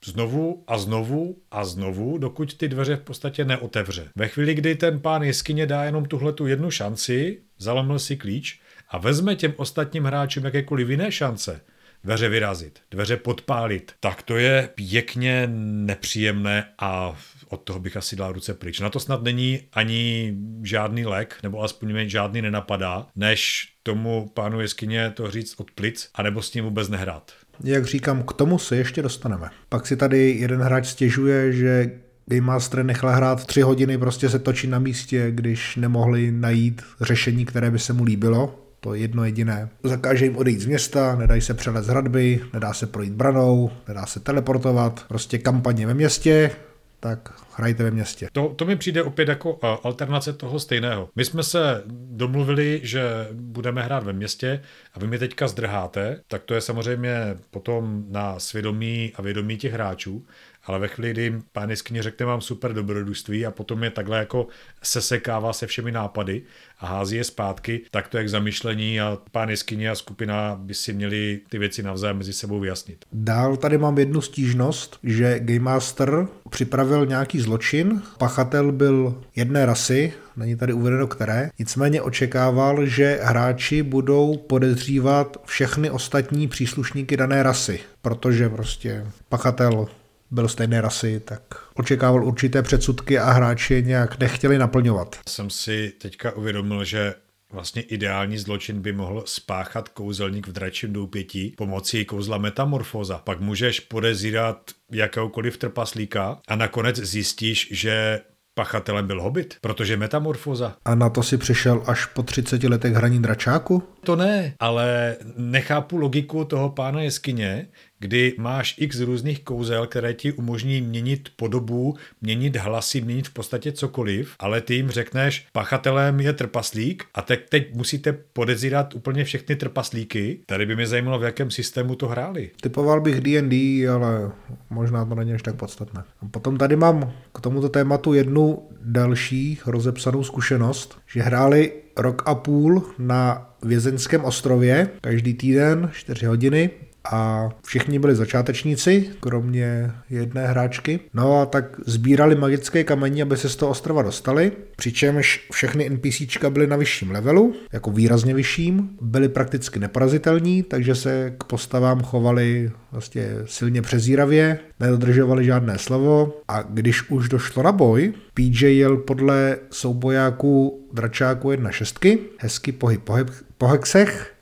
znovu a znovu a znovu, dokud ty dveře v podstatě neotevře. Ve chvíli, kdy ten pán jeskyně dá jenom tuhle tu jednu šanci, zalomil si klíč a vezme těm ostatním hráčům jakékoliv jiné šance, dveře vyrazit, dveře podpálit, tak to je pěkně nepříjemné a od toho bych asi dal ruce pryč. Na to snad není ani žádný lek, nebo aspoň mě žádný nenapadá, než tomu pánu jeskyně to říct od plic, anebo s ním vůbec nehrát. Jak říkám, k tomu se ještě dostaneme. Pak si tady jeden hráč stěžuje, že Game Master nechal hrát tři hodiny, prostě se točí na místě, když nemohli najít řešení, které by se mu líbilo. To je jedno jediné. Zakáže jim odejít z města, nedají se přelet z hradby, nedá se projít branou, nedá se teleportovat. Prostě kampaně ve městě, tak hrajte ve městě. To, to mi přijde opět jako uh, alternace toho stejného. My jsme se domluvili, že budeme hrát ve městě a vy mi teďka zdrháte, tak to je samozřejmě potom na svědomí a vědomí těch hráčů, ale ve chvíli, kdy pán jeskyně řekne vám super dobrodružství a potom je takhle jako sesekává se všemi nápady a hází je zpátky, tak to je k zamyšlení a pán jeskyně a skupina by si měli ty věci navzájem mezi sebou vyjasnit. Dál tady mám jednu stížnost, že Game Master připravil nějaký zločin, pachatel byl jedné rasy, není tady uvedeno které, nicméně očekával, že hráči budou podezřívat všechny ostatní příslušníky dané rasy, protože prostě pachatel byl stejné rasy, tak očekával určité předsudky a hráči je nějak nechtěli naplňovat. Jsem si teďka uvědomil, že Vlastně ideální zločin by mohl spáchat kouzelník v dračím doupětí pomocí kouzla metamorfóza. Pak můžeš podezírat jakéhokoliv trpaslíka a nakonec zjistíš, že pachatelem byl hobit, protože metamorfoza. A na to si přišel až po 30 letech hraní dračáku? To ne, ale nechápu logiku toho pána jeskyně, kdy máš x různých kouzel, které ti umožní měnit podobu, měnit hlasy, měnit v podstatě cokoliv, ale ty jim řekneš, pachatelem je trpaslík a teď, teď musíte podezírat úplně všechny trpaslíky. Tady by mě zajímalo, v jakém systému to hráli. Typoval bych D&D, ale možná to není až tak podstatné. Potom tady mám k tomuto tématu jednu další rozepsanou zkušenost, že hráli rok a půl na vězeňském ostrově, každý týden, 4 hodiny, a všichni byli začátečníci, kromě jedné hráčky. No a tak sbírali magické kamení, aby se z toho ostrova dostali, přičemž všechny NPCčka byly na vyšším levelu, jako výrazně vyšším, byli prakticky neporazitelní, takže se k postavám chovali vlastně silně přezíravě, nedodržovali žádné slovo. A když už došlo na boj, PJ jel podle soubojáků dračáku 1.6, hezky pohyb po hexech,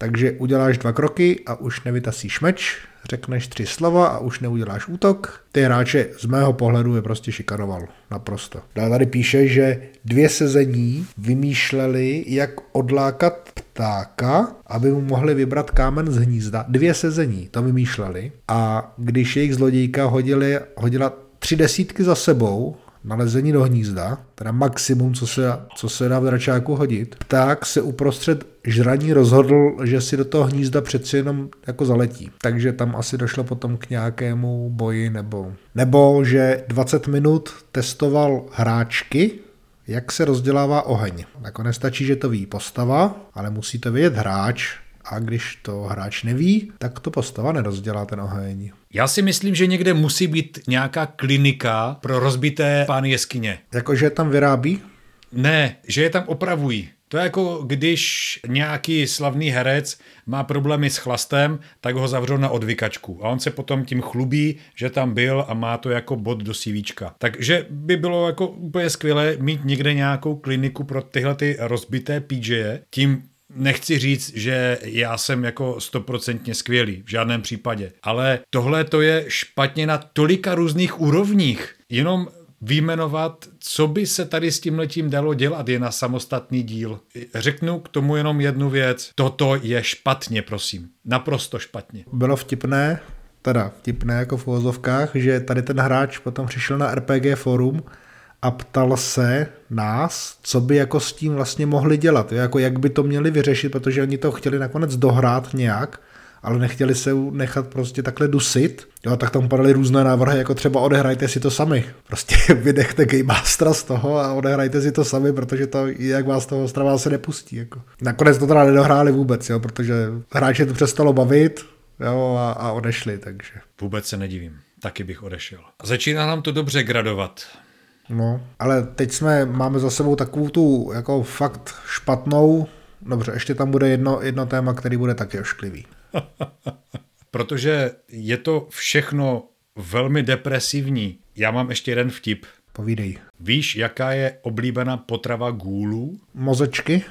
takže uděláš dva kroky a už nevytasíš meč, řekneš tři slova a už neuděláš útok. Ty hráče z mého pohledu je prostě šikanoval. Naprosto. Dále tady píše, že dvě sezení vymýšleli, jak odlákat ptáka, aby mu mohli vybrat kámen z hnízda. Dvě sezení to vymýšleli a když jejich zlodějka hodili, hodila tři desítky za sebou, nalezení do hnízda, teda maximum, co se, co se dá v dračáku hodit, tak se uprostřed žraní rozhodl, že si do toho hnízda přeci jenom jako zaletí. Takže tam asi došlo potom k nějakému boji nebo... Nebo že 20 minut testoval hráčky, jak se rozdělává oheň. Jako nestačí, že to ví postava, ale musí to vědět hráč, a když to hráč neví, tak to postava nerozdělá ten oheň. Já si myslím, že někde musí být nějaká klinika pro rozbité pány jeskyně. Jakože tam vyrábí? Ne, že je tam opravují. To je jako když nějaký slavný herec má problémy s chlastem, tak ho zavřou na odvykačku a on se potom tím chlubí, že tam byl a má to jako bod do CVčka. Takže by bylo jako úplně skvělé mít někde nějakou kliniku pro tyhle ty rozbité PJ, tím Nechci říct, že já jsem jako stoprocentně skvělý, v žádném případě. Ale tohle to je špatně na tolika různých úrovních. Jenom výjmenovat, co by se tady s tím letím dalo dělat, je na samostatný díl. Řeknu k tomu jenom jednu věc. Toto je špatně, prosím. Naprosto špatně. Bylo vtipné, teda vtipné jako v uvozovkách, že tady ten hráč potom přišel na RPG forum a ptal se nás, co by jako s tím vlastně mohli dělat, jako jak by to měli vyřešit, protože oni to chtěli nakonec dohrát nějak, ale nechtěli se nechat prostě takhle dusit. Jo, tak tam padaly různé návrhy, jako třeba odehrajte si to sami. Prostě vydechte Game Mastera z toho a odehrajte si to sami, protože to jak vás toho strava se nepustí. Jako. Nakonec to teda nedohráli vůbec, jo, protože hráče to přestalo bavit jo, a, a odešli, takže. Vůbec se nedivím. Taky bych odešel. Začíná nám to dobře gradovat. No, ale teď jsme, máme za sebou takovou tu jako fakt špatnou, dobře, ještě tam bude jedno, jedno téma, který bude taky ošklivý. Protože je to všechno velmi depresivní. Já mám ještě jeden vtip. Povídej. Víš, jaká je oblíbená potrava gůlů? Mozečky?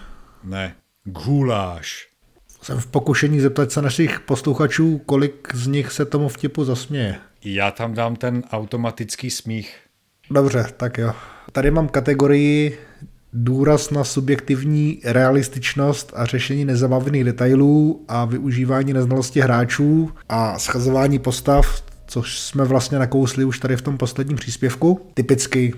Ne, guláš. Jsem v pokušení zeptat se našich posluchačů, kolik z nich se tomu vtipu zasměje. Já tam dám ten automatický smích. Dobře, tak jo. Tady mám kategorii důraz na subjektivní realističnost a řešení nezabavných detailů a využívání neznalosti hráčů a schazování postav, což jsme vlastně nakousli už tady v tom posledním příspěvku. Typicky,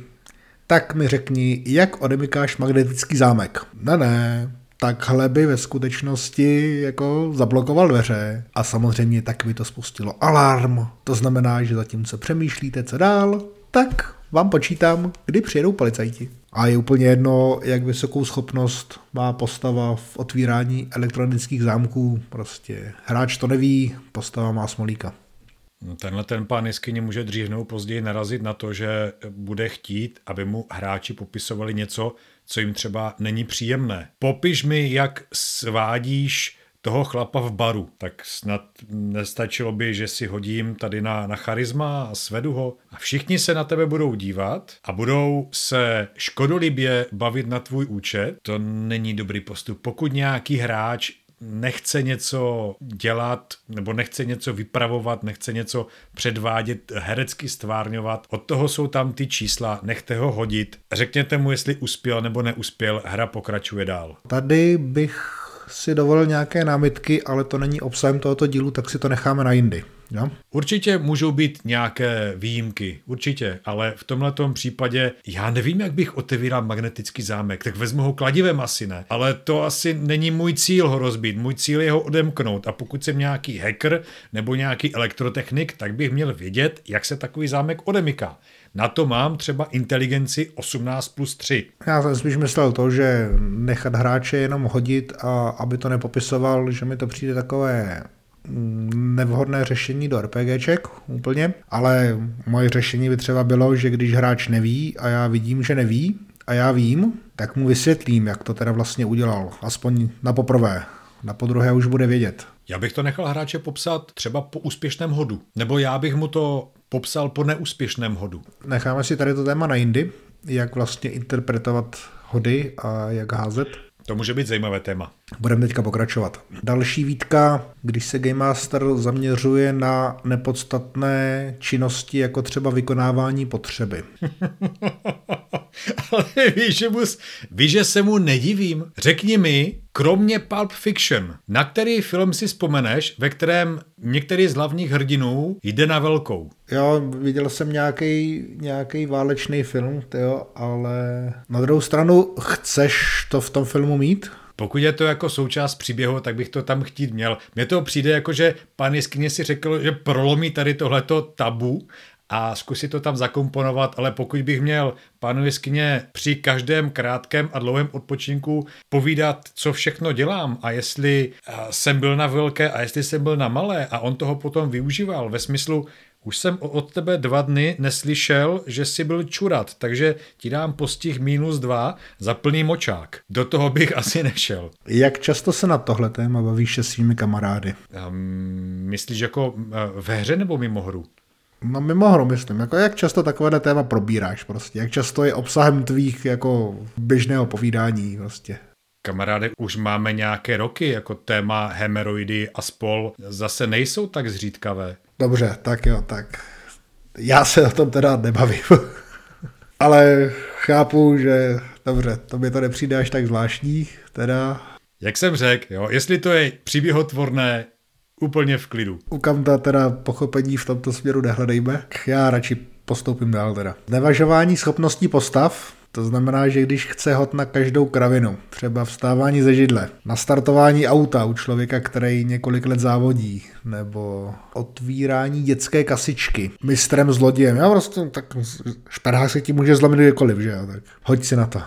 tak mi řekni, jak odemykáš magnetický zámek? Ne, ne, takhle by ve skutečnosti jako zablokoval dveře a samozřejmě tak by to spustilo alarm. To znamená, že zatímco přemýšlíte, co dál, tak vám počítám, kdy přijedou policajti. A je úplně jedno, jak vysokou schopnost má postava v otvírání elektronických zámků. Prostě hráč to neví, postava má smolíka. No, tenhle ten pán jeskyně může dřív nebo později narazit na to, že bude chtít, aby mu hráči popisovali něco, co jim třeba není příjemné. Popiš mi, jak svádíš toho chlapa v baru, tak snad nestačilo by, že si hodím tady na, na charisma a svedu ho a všichni se na tebe budou dívat a budou se škodolibě bavit na tvůj účet. To není dobrý postup. Pokud nějaký hráč nechce něco dělat, nebo nechce něco vypravovat, nechce něco předvádět, herecky stvárňovat. Od toho jsou tam ty čísla, nechte ho hodit. Řekněte mu, jestli uspěl nebo neuspěl, hra pokračuje dál. Tady bych si dovolil nějaké námitky, ale to není obsahem tohoto dílu, tak si to necháme na jindy. Jo? Určitě můžou být nějaké výjimky, určitě, ale v tomhle případě já nevím, jak bych otevíral magnetický zámek, tak vezmu ho kladivem asi ne, ale to asi není můj cíl ho rozbít, můj cíl je ho odemknout a pokud jsem nějaký hacker nebo nějaký elektrotechnik, tak bych měl vědět, jak se takový zámek odemyká. Na to mám třeba inteligenci 18 plus 3. Já jsem spíš myslel to, že nechat hráče jenom hodit a aby to nepopisoval, že mi to přijde takové mm, nevhodné řešení do RPGček úplně, ale moje řešení by třeba bylo, že když hráč neví a já vidím, že neví a já vím, tak mu vysvětlím, jak to teda vlastně udělal, aspoň na poprvé. Na podruhé už bude vědět. Já bych to nechal hráče popsat třeba po úspěšném hodu. Nebo já bych mu to popsal po neúspěšném hodu. Necháme si tady to téma na jindy, jak vlastně interpretovat hody a jak házet. To může být zajímavé téma. Budeme teďka pokračovat. Další výtka, když se Game Master zaměřuje na nepodstatné činnosti, jako třeba vykonávání potřeby. Ale víš že, mu, víš, že se mu nedivím. Řekni mi, kromě Pulp Fiction, na který film si vzpomeneš, ve kterém některý z hlavních hrdinů jde na velkou? Jo, viděl jsem nějaký nějaký válečný film, tyjo, ale na druhou stranu chceš to v tom filmu mít? Pokud je to jako součást příběhu, tak bych to tam chtít měl. Mně to přijde jako, že pan Jeskyně si řekl, že prolomí tady tohleto tabu a zkusit to tam zakomponovat, ale pokud bych měl panu jeskyně při každém krátkém a dlouhém odpočinku povídat, co všechno dělám a jestli jsem byl na velké a jestli jsem byl na malé a on toho potom využíval ve smyslu, už jsem od tebe dva dny neslyšel, že jsi byl čurat, takže ti dám postih minus dva za plný močák. Do toho bych asi nešel. Jak často se na tohle téma bavíš se svými kamarády? Um, myslíš jako ve hře nebo mimo hru? No mimo hru, myslím. Jako jak často takové téma probíráš prostě? Jak často je obsahem tvých jako běžného povídání prostě? Kamaráde, už máme nějaké roky, jako téma hemeroidy a spol zase nejsou tak zřídkavé. Dobře, tak jo, tak já se o tom teda nebavím. Ale chápu, že dobře, to mi to nepřijde až tak zvláštní, teda. Jak jsem řekl, jo, jestli to je příběhotvorné, úplně v klidu. U Kamta teda pochopení v tomto směru nehledejme. Já radši postoupím dál teda. Nevažování schopností postav, to znamená, že když chce hod na každou kravinu, třeba vstávání ze židle, nastartování auta u člověka, který několik let závodí, nebo otvírání dětské kasičky mistrem zlodějem, já prostě tak šperhák se ti může zlomit kdykoliv, že jo, tak hoď si na to.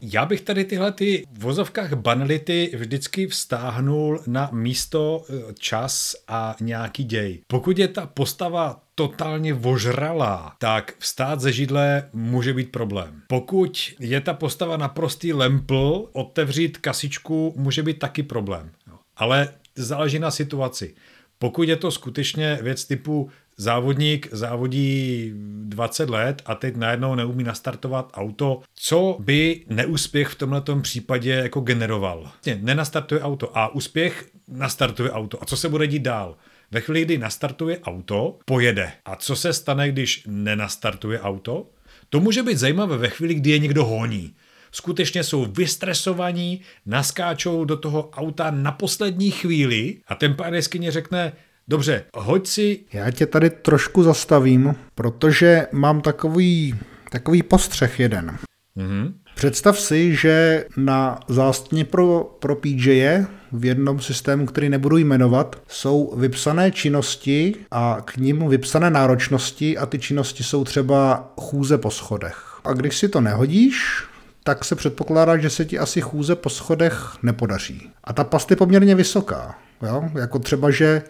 Já bych tady tyhle ty v vozovkách banality vždycky vztáhnul na místo, eh, čas a nějaký děj. Pokud je ta postava totálně vožralá, tak vstát ze židle může být problém. Pokud je ta postava naprostý lempl, otevřít kasičku může být taky problém. Ale záleží na situaci. Pokud je to skutečně věc typu závodník závodí 20 let a teď najednou neumí nastartovat auto, co by neúspěch v tomto případě jako generoval? Nenastartuje auto a úspěch nastartuje auto. A co se bude dít dál? Ve chvíli, kdy nastartuje auto, pojede. A co se stane, když nenastartuje auto? To může být zajímavé ve chvíli, kdy je někdo honí. Skutečně jsou vystresovaní, naskáčou do toho auta na poslední chvíli a ten pán jeskyně řekne, Dobře, hoď si... Já tě tady trošku zastavím, protože mám takový, takový postřeh jeden. Mm-hmm. Představ si, že na zástně pro, pro PJ v jednom systému, který nebudu jmenovat, jsou vypsané činnosti a k ním vypsané náročnosti a ty činnosti jsou třeba chůze po schodech. A když si to nehodíš, tak se předpokládá, že se ti asi chůze po schodech nepodaří. A ta past je poměrně vysoká. Jo? Jako třeba, že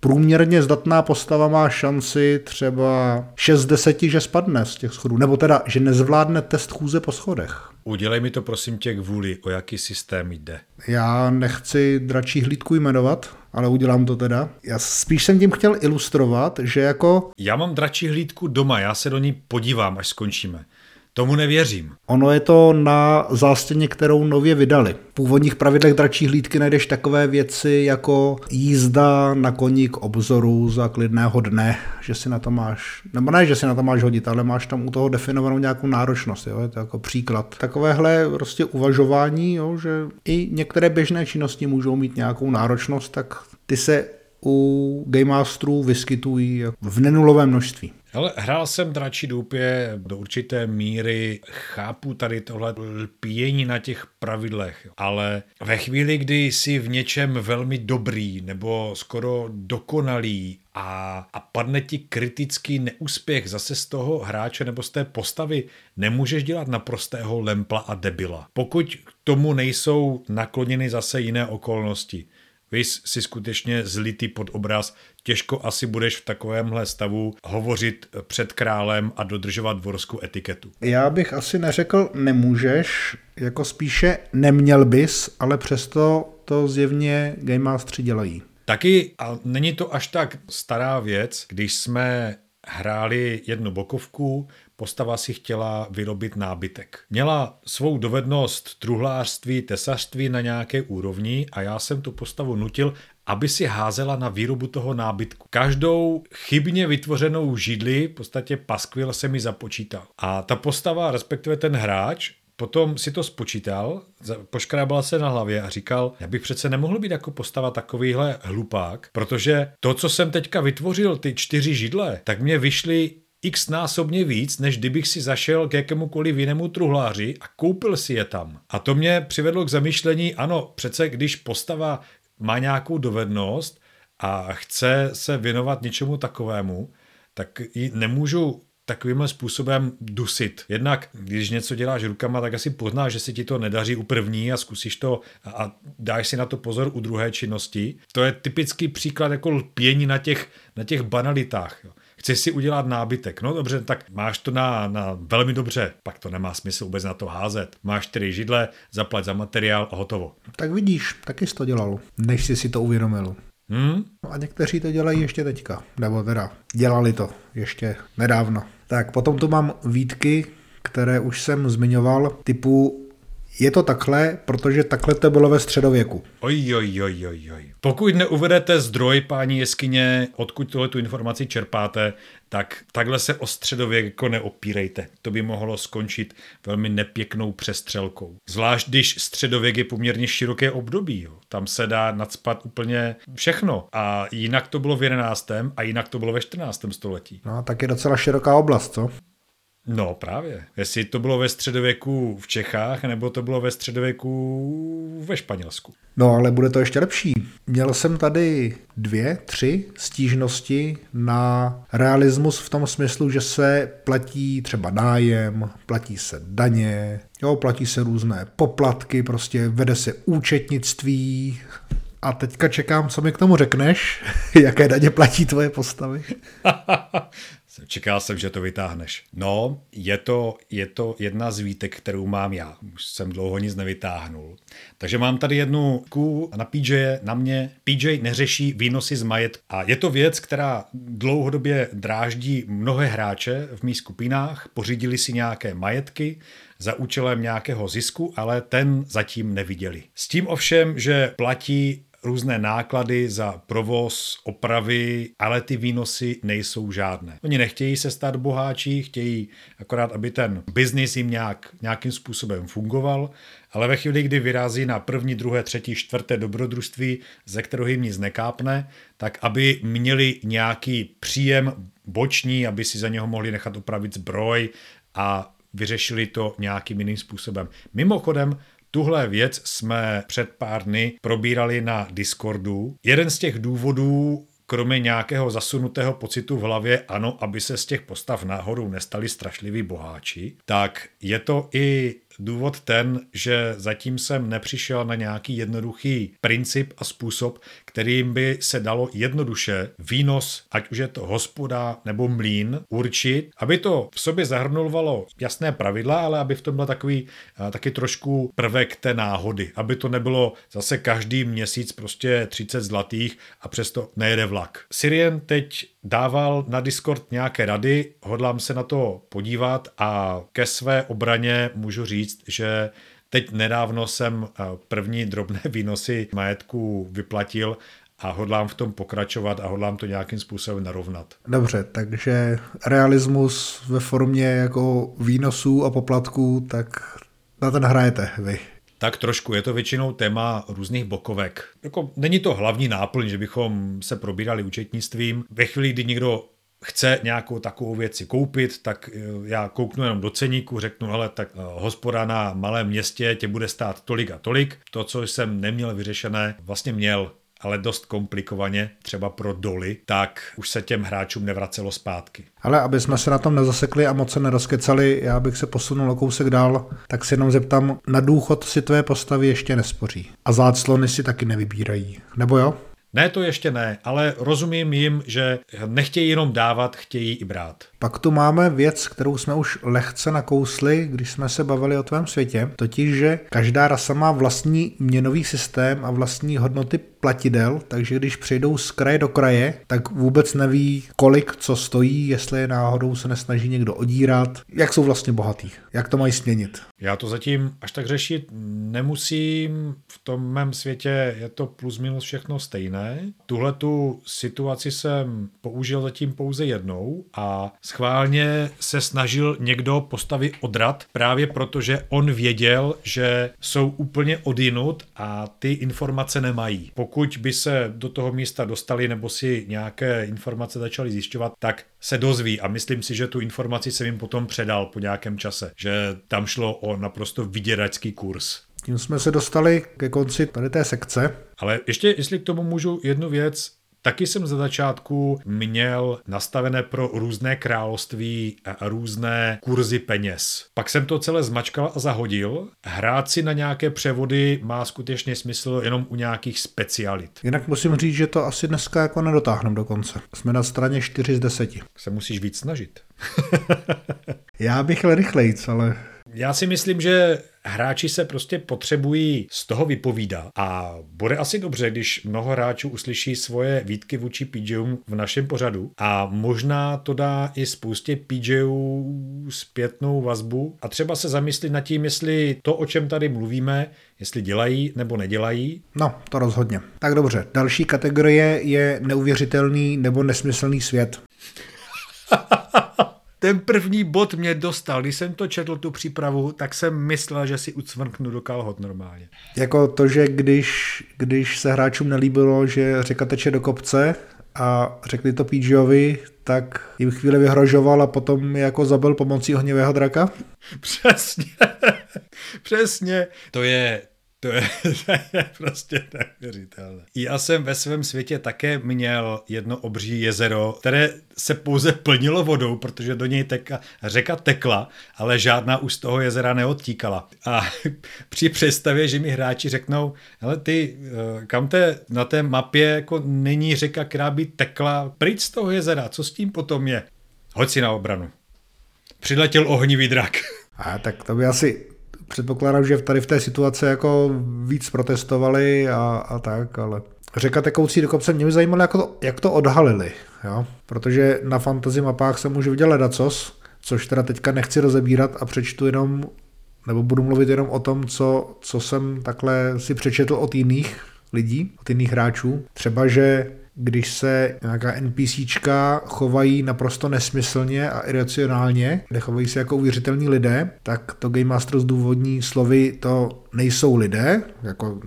průměrně zdatná postava má šanci třeba 6 deseti, že spadne z těch schodů, nebo teda, že nezvládne test chůze po schodech. Udělej mi to prosím tě kvůli, o jaký systém jde. Já nechci dračí hlídku jmenovat, ale udělám to teda. Já spíš jsem tím chtěl ilustrovat, že jako... Já mám dračí hlídku doma, já se do ní podívám, až skončíme. Tomu nevěřím. Ono je to na zástěně, kterou nově vydali. V původních pravidlech dračí hlídky najdeš takové věci jako jízda na koní k obzoru za klidného dne, že si na to máš, nebo ne, že si na to máš hodit, ale máš tam u toho definovanou nějakou náročnost, jo? je to jako příklad. Takovéhle prostě uvažování, jo? že i některé běžné činnosti můžou mít nějakou náročnost, tak ty se u Game Masterů vyskytují v nenulovém množství. Ale hrál jsem dračí doupě do určité míry, chápu tady tohle lpění na těch pravidlech, ale ve chvíli, kdy jsi v něčem velmi dobrý nebo skoro dokonalý a, a padne ti kritický neúspěch zase z toho hráče nebo z té postavy, nemůžeš dělat naprostého lempla a debila. Pokud k tomu nejsou nakloněny zase jiné okolnosti. Vy si skutečně zlitý pod obraz, těžko asi budeš v takovémhle stavu hovořit před králem a dodržovat dvorskou etiketu. Já bych asi neřekl nemůžeš, jako spíše neměl bys, ale přesto to zjevně Game Mastery dělají. Taky, a není to až tak stará věc, když jsme hráli jednu bokovku, postava si chtěla vyrobit nábytek. Měla svou dovednost truhlářství, tesařství na nějaké úrovni a já jsem tu postavu nutil, aby si házela na výrobu toho nábytku. Každou chybně vytvořenou židli, v podstatě paskvil se mi započítal. A ta postava, respektive ten hráč, Potom si to spočítal, poškrábal se na hlavě a říkal, já bych přece nemohl být jako postava takovýhle hlupák, protože to, co jsem teďka vytvořil, ty čtyři židle, tak mě vyšly x násobně víc, než kdybych si zašel k jakémukoliv jinému truhláři a koupil si je tam. A to mě přivedlo k zamýšlení, ano, přece když postava má nějakou dovednost a chce se věnovat něčemu takovému, tak ji nemůžu takovýmhle způsobem dusit. Jednak, když něco děláš rukama, tak asi poznáš, že se ti to nedaří u první a zkusíš to a dáš si na to pozor u druhé činnosti. To je typický příklad jako lpění na těch, na těch banalitách. Jo. Chceš si udělat nábytek. No dobře, tak máš to na, na velmi dobře, pak to nemá smysl vůbec na to házet. Máš čtyři židle, zaplať za materiál a hotovo. Tak vidíš, taky jsi to dělal, než jsi si to uvědomil. Hmm? No a někteří to dělají ještě teďka, nebo teda dělali to ještě nedávno. Tak potom tu mám výtky, které už jsem zmiňoval, typu Je to takhle, protože takhle to bylo ve středověku. Oj, oj, oj, oj, oj. Pokud neuvedete zdroj, páni jeskyně, odkud tuhle tu informaci čerpáte, tak takhle se o středověk jako neopírejte. To by mohlo skončit velmi nepěknou přestřelkou. Zvlášť když středověk je poměrně široké období. Jo. Tam se dá nadspat úplně všechno. A jinak to bylo v 11. a jinak to bylo ve 14. století. No, tak je docela široká oblast, co? No právě. Jestli to bylo ve středověku v Čechách, nebo to bylo ve středověku ve Španělsku. No ale bude to ještě lepší. Měl jsem tady dvě, tři stížnosti na realismus v tom smyslu, že se platí třeba nájem, platí se daně, jo, platí se různé poplatky, prostě vede se účetnictví, a teďka čekám, co mi k tomu řekneš, jaké daně platí tvoje postavy. Čekal jsem, že to vytáhneš. No, je to, je to jedna z výtek, kterou mám já. Už jsem dlouho nic nevytáhnul. Takže mám tady jednu ků na PJ, na mě. PJ neřeší výnosy z majet. A je to věc, která dlouhodobě dráždí mnohé hráče v mých skupinách. Pořídili si nějaké majetky, za účelem nějakého zisku, ale ten zatím neviděli. S tím ovšem, že platí různé náklady za provoz, opravy, ale ty výnosy nejsou žádné. Oni nechtějí se stát boháči, chtějí akorát, aby ten biznis jim nějak, nějakým způsobem fungoval, ale ve chvíli, kdy vyrazí na první, druhé, třetí, čtvrté dobrodružství, ze kterého jim nic nekápne, tak aby měli nějaký příjem boční, aby si za něho mohli nechat opravit zbroj a vyřešili to nějakým jiným způsobem. Mimochodem, Tuhle věc jsme před pár dny probírali na Discordu. Jeden z těch důvodů, kromě nějakého zasunutého pocitu v hlavě, ano, aby se z těch postav náhodou nestali strašliví boháči, tak je to i důvod ten, že zatím jsem nepřišel na nějaký jednoduchý princip a způsob, kterým by se dalo jednoduše výnos, ať už je to hospoda nebo mlín, určit, aby to v sobě zahrnovalo jasné pravidla, ale aby v tom byl takový taky trošku prvek té náhody, aby to nebylo zase každý měsíc prostě 30 zlatých a přesto nejede vlak. Syrien teď dával na Discord nějaké rady, hodlám se na to podívat a ke své obraně můžu říct, že teď nedávno jsem eh, první drobné výnosy majetku vyplatil a hodlám v tom pokračovat a hodlám to nějakým způsobem narovnat. Dobře, takže realismus ve formě jako výnosů a poplatků, tak na ten hrajete vy. Tak trošku, je to většinou téma různých bokovek. Jako, není to hlavní náplň, že bychom se probírali účetnictvím. Ve chvíli, kdy někdo chce nějakou takovou věci koupit, tak eh, já kouknu jenom do ceníku, řeknu, hele, tak eh, hospoda na malém městě tě bude stát tolik a tolik. To, co jsem neměl vyřešené, vlastně měl ale dost komplikovaně, třeba pro doly, tak už se těm hráčům nevracelo zpátky. Ale aby jsme se na tom nezasekli a moc se nerozkecali, já bych se posunul o kousek dál, tak si jenom zeptám, na důchod si tvé postavy ještě nespoří. A záclony si taky nevybírají. Nebo jo? Ne, to ještě ne, ale rozumím jim, že nechtějí jenom dávat, chtějí i brát. Pak tu máme věc, kterou jsme už lehce nakousli, když jsme se bavili o tvém světě, totiž, že každá rasa má vlastní měnový systém a vlastní hodnoty platidel, takže když přejdou z kraje do kraje, tak vůbec neví, kolik co stojí, jestli je náhodou se nesnaží někdo odírat, jak jsou vlastně bohatý, jak to mají směnit. Já to zatím až tak řešit nemusím, v tom mém světě je to plus minus všechno stejné. Tuhle tu situaci jsem použil zatím pouze jednou a schválně se snažil někdo postavit odrat právě proto, že on věděl, že jsou úplně odinut a ty informace nemají. Pokud by se do toho místa dostali nebo si nějaké informace začali zjišťovat, tak se dozví a myslím si, že tu informaci jsem jim potom předal po nějakém čase, že tam šlo o naprosto vyděračský kurz. Tím jsme se dostali ke konci tady té sekce. Ale ještě, jestli k tomu můžu jednu věc, Taky jsem za začátku měl nastavené pro různé království a různé kurzy peněz. Pak jsem to celé zmačkal a zahodil. Hrát si na nějaké převody má skutečně smysl jenom u nějakých specialit. Jinak musím říct, že to asi dneska jako nedotáhneme do konce. Jsme na straně 4 z 10. Se musíš víc snažit. Já bych chtěl rychlejc, ale Já si myslím, že hráči se prostě potřebují z toho vypovídat a bude asi dobře, když mnoho hráčů uslyší svoje výtky vůči PJům v našem pořadu a možná to dá i spoustě PJů zpětnou vazbu a třeba se zamyslit nad tím, jestli to, o čem tady mluvíme, jestli dělají nebo nedělají. No, to rozhodně. Tak dobře, další kategorie je neuvěřitelný nebo nesmyslný svět. Ten první bod mě dostal. Když jsem to četl, tu přípravu, tak jsem myslel, že si ucvrknu do kalhot normálně. Jako to, že když, když se hráčům nelíbilo, že řeka teče do kopce a řekli to PGovi, tak jim chvíli vyhrožoval a potom je jako zabil pomocí ohnivého draka? Přesně. Přesně. To je to je, to je prostě neuvěřitelné. Já jsem ve svém světě také měl jedno obří jezero, které se pouze plnilo vodou, protože do něj teka, řeka tekla, ale žádná už z toho jezera neodtíkala. A při představě, že mi hráči řeknou, ale ty, eh, kam te, na té mapě jako není řeka, která by tekla pryč z toho jezera, co s tím potom je? Hoď si na obranu. Přiletěl ohnivý drak. A tak to by asi předpokládám, že tady v té situaci jako víc protestovali a, a tak, ale řeka tekoucí do kopce, mě by zajímalo, jak to, jak to odhalili, jo? protože na fantasy mapách jsem už viděl ledacos, což teda teďka nechci rozebírat a přečtu jenom, nebo budu mluvit jenom o tom, co, co jsem takhle si přečetl od jiných lidí, od jiných hráčů. Třeba, že když se nějaká NPCčka chovají naprosto nesmyslně a iracionálně, nechovají se jako uvěřitelní lidé, tak to Game Master zdůvodní slovy to nejsou lidé, jako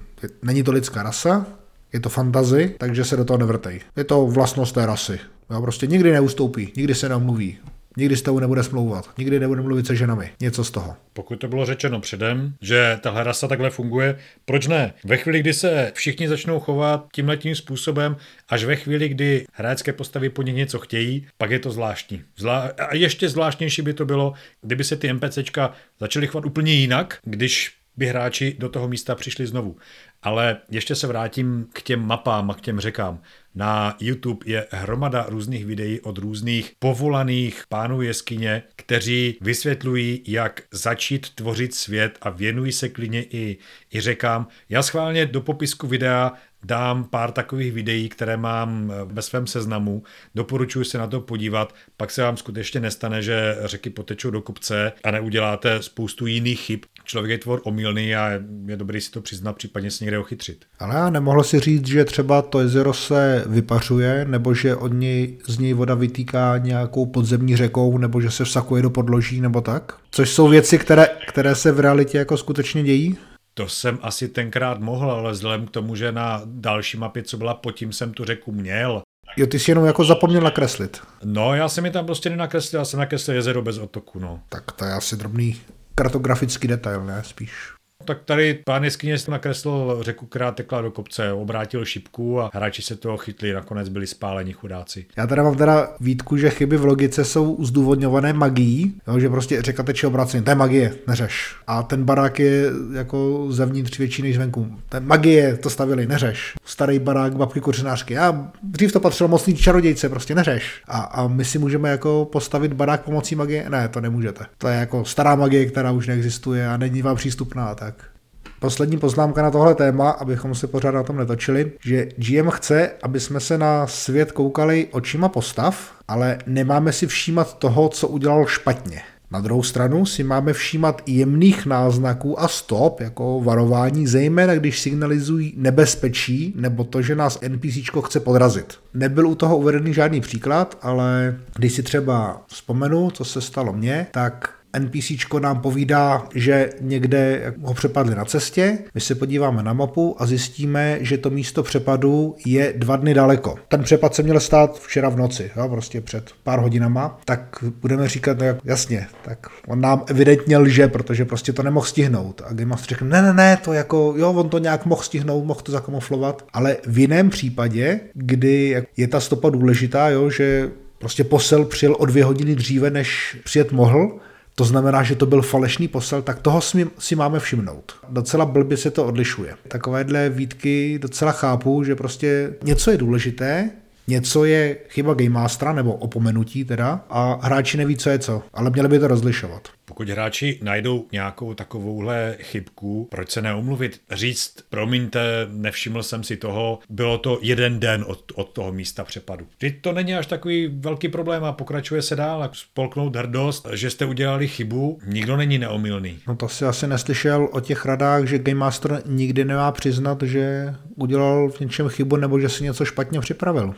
není to lidská rasa, je to fantazy, takže se do toho nevrtej. Je to vlastnost té rasy. Jo, prostě nikdy neustoupí, nikdy se neomluví. Nikdy s tebou nebude smlouvat, nikdy nebude mluvit se ženami, něco z toho. Pokud to bylo řečeno předem, že tahle rasa takhle funguje, proč ne? Ve chvíli, kdy se všichni začnou chovat tímhle tím způsobem, až ve chvíli, kdy hráčské postavy po nich něco chtějí, pak je to zvláštní. Zvlá- a ještě zvláštnější by to bylo, kdyby se ty NPCčka začaly chovat úplně jinak, když by hráči do toho místa přišli znovu. Ale ještě se vrátím k těm mapám a k těm řekám. Na YouTube je hromada různých videí od různých povolaných pánů jeskyně, kteří vysvětlují, jak začít tvořit svět a věnují se klidně i, i řekám. Já schválně do popisku videa dám pár takových videí, které mám ve svém seznamu. Doporučuji se na to podívat, pak se vám skutečně nestane, že řeky potečou do kopce a neuděláte spoustu jiných chyb. Člověk je tvor omylný a je dobrý si to přiznat, případně se někde ochytřit. Ale já nemohl si říct, že třeba to jezero se vypařuje, nebo že od něj, z něj voda vytýká nějakou podzemní řekou, nebo že se vsakuje do podloží, nebo tak? Což jsou věci, které, které se v realitě jako skutečně dějí? To jsem asi tenkrát mohl, ale vzhledem k tomu, že na další mapě, co byla pod tím, jsem tu řeku měl. Jo, ty jsi jenom jako zapomněl nakreslit. No, já jsem mi tam prostě nenakreslil, já jsem nakreslil jezero bez otoku, no. Tak to je asi drobný kartografický detail, ne? Spíš. Tak tady pán jeskyně nakreslil řeku, která tekla do kopce, obrátil šipku a hráči se toho chytli, nakonec byli spáleni chudáci. Já teda mám teda výtku, že chyby v logice jsou zdůvodňované magií, jo, že prostě řeka teče obráceně, to je magie, neřeš. A ten barák je jako zevnitř větší než venku. To je magie, to stavili, neřeš. Starý barák babky kořenářky, já dřív to patřilo mocný čarodějce, prostě neřeš. A, a my si můžeme jako postavit barák pomocí magie? Ne, to nemůžete. To je jako stará magie, která už neexistuje a není vám přístupná, tak Poslední poznámka na tohle téma, abychom se pořád na tom netočili, že GM chce, aby jsme se na svět koukali očima postav, ale nemáme si všímat toho, co udělal špatně. Na druhou stranu si máme všímat jemných náznaků a stop, jako varování, zejména když signalizují nebezpečí nebo to, že nás NPC chce podrazit. Nebyl u toho uvedený žádný příklad, ale když si třeba vzpomenu, co se stalo mně, tak NPC nám povídá, že někde ho přepadli na cestě, my se podíváme na mapu a zjistíme, že to místo přepadu je dva dny daleko. Ten přepad se měl stát včera v noci, jo, prostě před pár hodinama, tak budeme říkat, no jasně, tak on nám evidentně lže, protože prostě to nemohl stihnout. A Game Master řekne, ne, ne, ne, to jako, jo, on to nějak mohl stihnout, mohl to zakamuflovat, ale v jiném případě, kdy je ta stopa důležitá, jo, že prostě posel přijel o dvě hodiny dříve, než přijet mohl, to znamená, že to byl falešný posel, tak toho si, máme všimnout. Docela blbě se to odlišuje. Takovéhle výtky docela chápu, že prostě něco je důležité, něco je chyba Game Mastera, nebo opomenutí teda, a hráči neví, co je co, ale měli by to rozlišovat. Pokud hráči najdou nějakou takovouhle chybku, proč se neomluvit? Říct, promiňte, nevšiml jsem si toho, bylo to jeden den od, od toho místa přepadu. Teď to není až takový velký problém a pokračuje se dál a spolknout hrdost, že jste udělali chybu, nikdo není neomylný. No to si asi neslyšel o těch radách, že Game Master nikdy nemá přiznat, že udělal v něčem chybu nebo že si něco špatně připravil.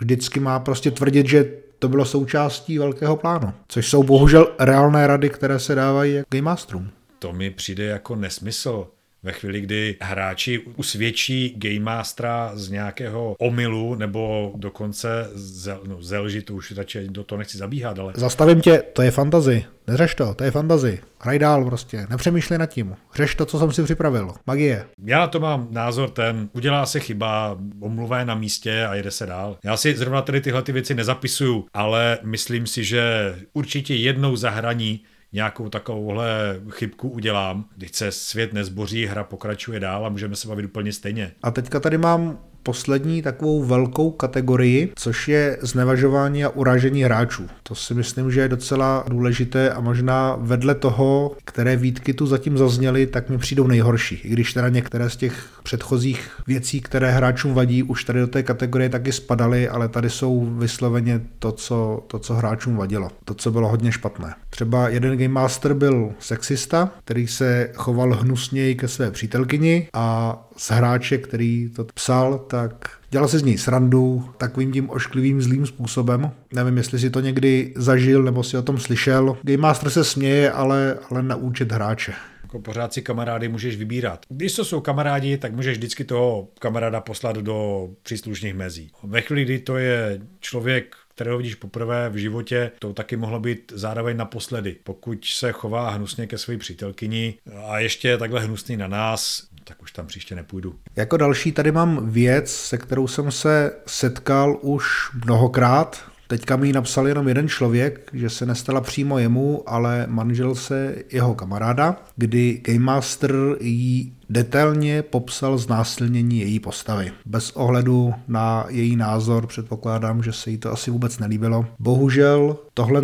Vždycky má prostě tvrdit, že to bylo součástí velkého plánu. Což jsou bohužel reálné rady, které se dávají Game Masterům. To mi přijde jako nesmysl ve chvíli, kdy hráči usvědčí Game Mastera z nějakého omylu nebo dokonce ze, no, ze lži, to už radši do toho nechci zabíhat, ale... Zastavím tě, to je fantazy. Neřeš to, to je fantazy. Hraj dál prostě, nepřemýšlej nad tím. Řeš to, co jsem si připravil. Magie. Já to mám názor ten, udělá se chyba, omluva je na místě a jede se dál. Já si zrovna tady tyhle ty věci nezapisuju, ale myslím si, že určitě jednou za hraní nějakou takovouhle chybku udělám, když se svět nezboří, hra pokračuje dál a můžeme se bavit úplně stejně. A teďka tady mám poslední takovou velkou kategorii, což je znevažování a uražení hráčů. To si myslím, že je docela důležité a možná vedle toho, které výtky tu zatím zazněly, tak mi přijdou nejhorší. I když teda některé z těch předchozích věcí, které hráčům vadí, už tady do té kategorie taky spadaly, ale tady jsou vysloveně to, co, to, co hráčům vadilo. To, co bylo hodně špatné. Třeba jeden Game Master byl sexista, který se choval hnusněji ke své přítelkyni a z hráče, který to psal, tak dělal se z něj srandu takovým tím ošklivým zlým způsobem. Nevím, jestli si to někdy zažil nebo si o tom slyšel. Game Master se směje, ale, ale na účet hráče. Jako pořád si kamarády můžeš vybírat. Když to jsou kamarádi, tak můžeš vždycky toho kamaráda poslat do příslušných mezí. Ve chvíli, kdy to je člověk, kterého vidíš poprvé v životě, to taky mohlo být zároveň naposledy. Pokud se chová hnusně ke své přítelkyni a ještě je takhle hnusný na nás, tak už tam příště nepůjdu. Jako další tady mám věc, se kterou jsem se setkal už mnohokrát. Teďka mi ji napsal jenom jeden člověk, že se nestala přímo jemu, ale manžel se jeho kamaráda, kdy Game Master jí detailně popsal znásilnění její postavy. Bez ohledu na její názor předpokládám, že se jí to asi vůbec nelíbilo. Bohužel tohle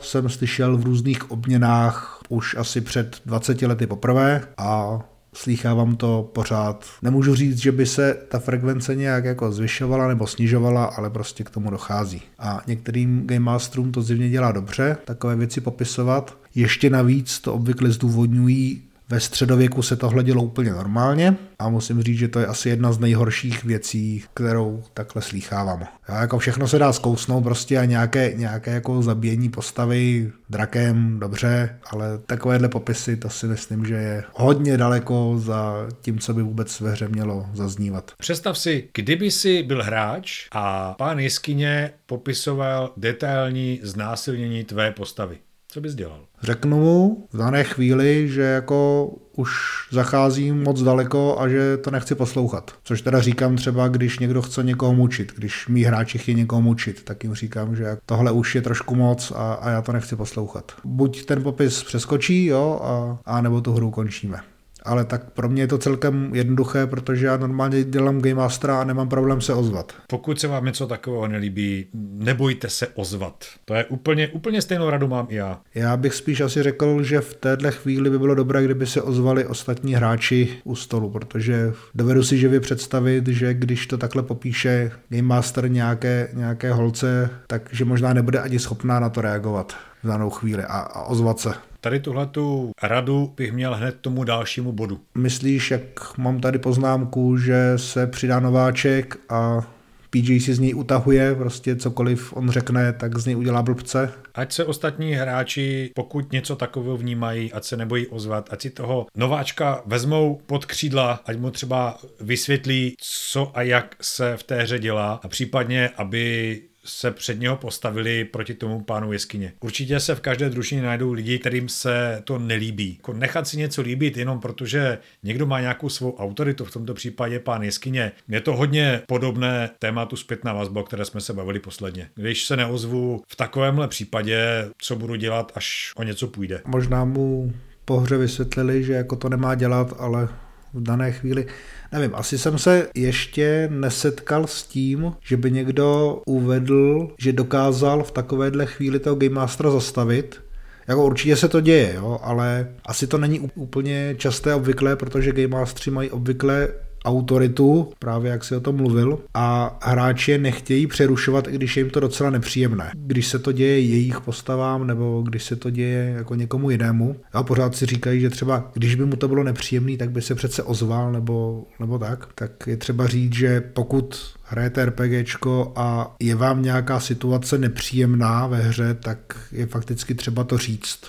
jsem slyšel v různých obměnách už asi před 20 lety poprvé a slýchávám to pořád. Nemůžu říct, že by se ta frekvence nějak jako zvyšovala nebo snižovala, ale prostě k tomu dochází. A některým Game Masterům to zjevně dělá dobře, takové věci popisovat. Ještě navíc to obvykle zdůvodňují ve středověku se tohle dělo úplně normálně a musím říct, že to je asi jedna z nejhorších věcí, kterou takhle slýchávám. Já jako všechno se dá zkousnout prostě a nějaké, nějaké jako zabíjení postavy drakem, dobře, ale takovéhle popisy, to si myslím, že je hodně daleko za tím, co by vůbec ve hře mělo zaznívat. Představ si, kdyby si byl hráč a pán jeskyně popisoval detailní znásilnění tvé postavy. Co bys dělal? Řeknu mu v dané chvíli, že jako už zacházím moc daleko a že to nechci poslouchat. Což teda říkám třeba, když někdo chce někoho mučit, když mý hráči chtějí někoho mučit, tak jim říkám, že tohle už je trošku moc a, a já to nechci poslouchat. Buď ten popis přeskočí, jo, a, a nebo tu hru končíme ale tak pro mě je to celkem jednoduché, protože já normálně dělám Game Mastera a nemám problém se ozvat. Pokud se vám něco takového nelíbí, nebojte se ozvat. To je úplně, úplně stejnou radu mám i já. Já bych spíš asi řekl, že v téhle chvíli by bylo dobré, kdyby se ozvali ostatní hráči u stolu, protože dovedu si živě představit, že když to takhle popíše Game Master nějaké, nějaké holce, takže možná nebude ani schopná na to reagovat v danou chvíli a, a ozvat se. Tady tuhle tu radu bych měl hned tomu dalšímu bodu. Myslíš, jak mám tady poznámku, že se přidá nováček a PJ si z něj utahuje, prostě cokoliv on řekne, tak z něj udělá blbce. Ať se ostatní hráči, pokud něco takového vnímají, ať se nebojí ozvat, ať si toho nováčka vezmou pod křídla, ať mu třeba vysvětlí, co a jak se v té hře dělá a případně, aby se před něho postavili proti tomu pánu jeskyně. Určitě se v každé družině najdou lidi, kterým se to nelíbí. Jako nechat si něco líbit jenom protože někdo má nějakou svou autoritu, v tomto případě pán jeskyně. Je to hodně podobné tématu zpětná vazba, o které jsme se bavili posledně. Když se neozvu v takovémhle případě, co budu dělat, až o něco půjde. Možná mu po hře vysvětlili, že jako to nemá dělat, ale v dané chvíli. Nevím, asi jsem se ještě nesetkal s tím, že by někdo uvedl, že dokázal v takovéhle chvíli toho Game Mastera zastavit. Jako určitě se to děje, jo, ale asi to není úplně časté obvyklé, protože Game Mastery mají obvykle autoritu, právě jak si o tom mluvil, a hráči je nechtějí přerušovat, i když je jim to docela nepříjemné. Když se to děje jejich postavám, nebo když se to děje jako někomu jinému. A pořád si říkají, že třeba když by mu to bylo nepříjemné, tak by se přece ozval, nebo, nebo tak. Tak je třeba říct, že pokud hrajete RPGčko a je vám nějaká situace nepříjemná ve hře, tak je fakticky třeba to říct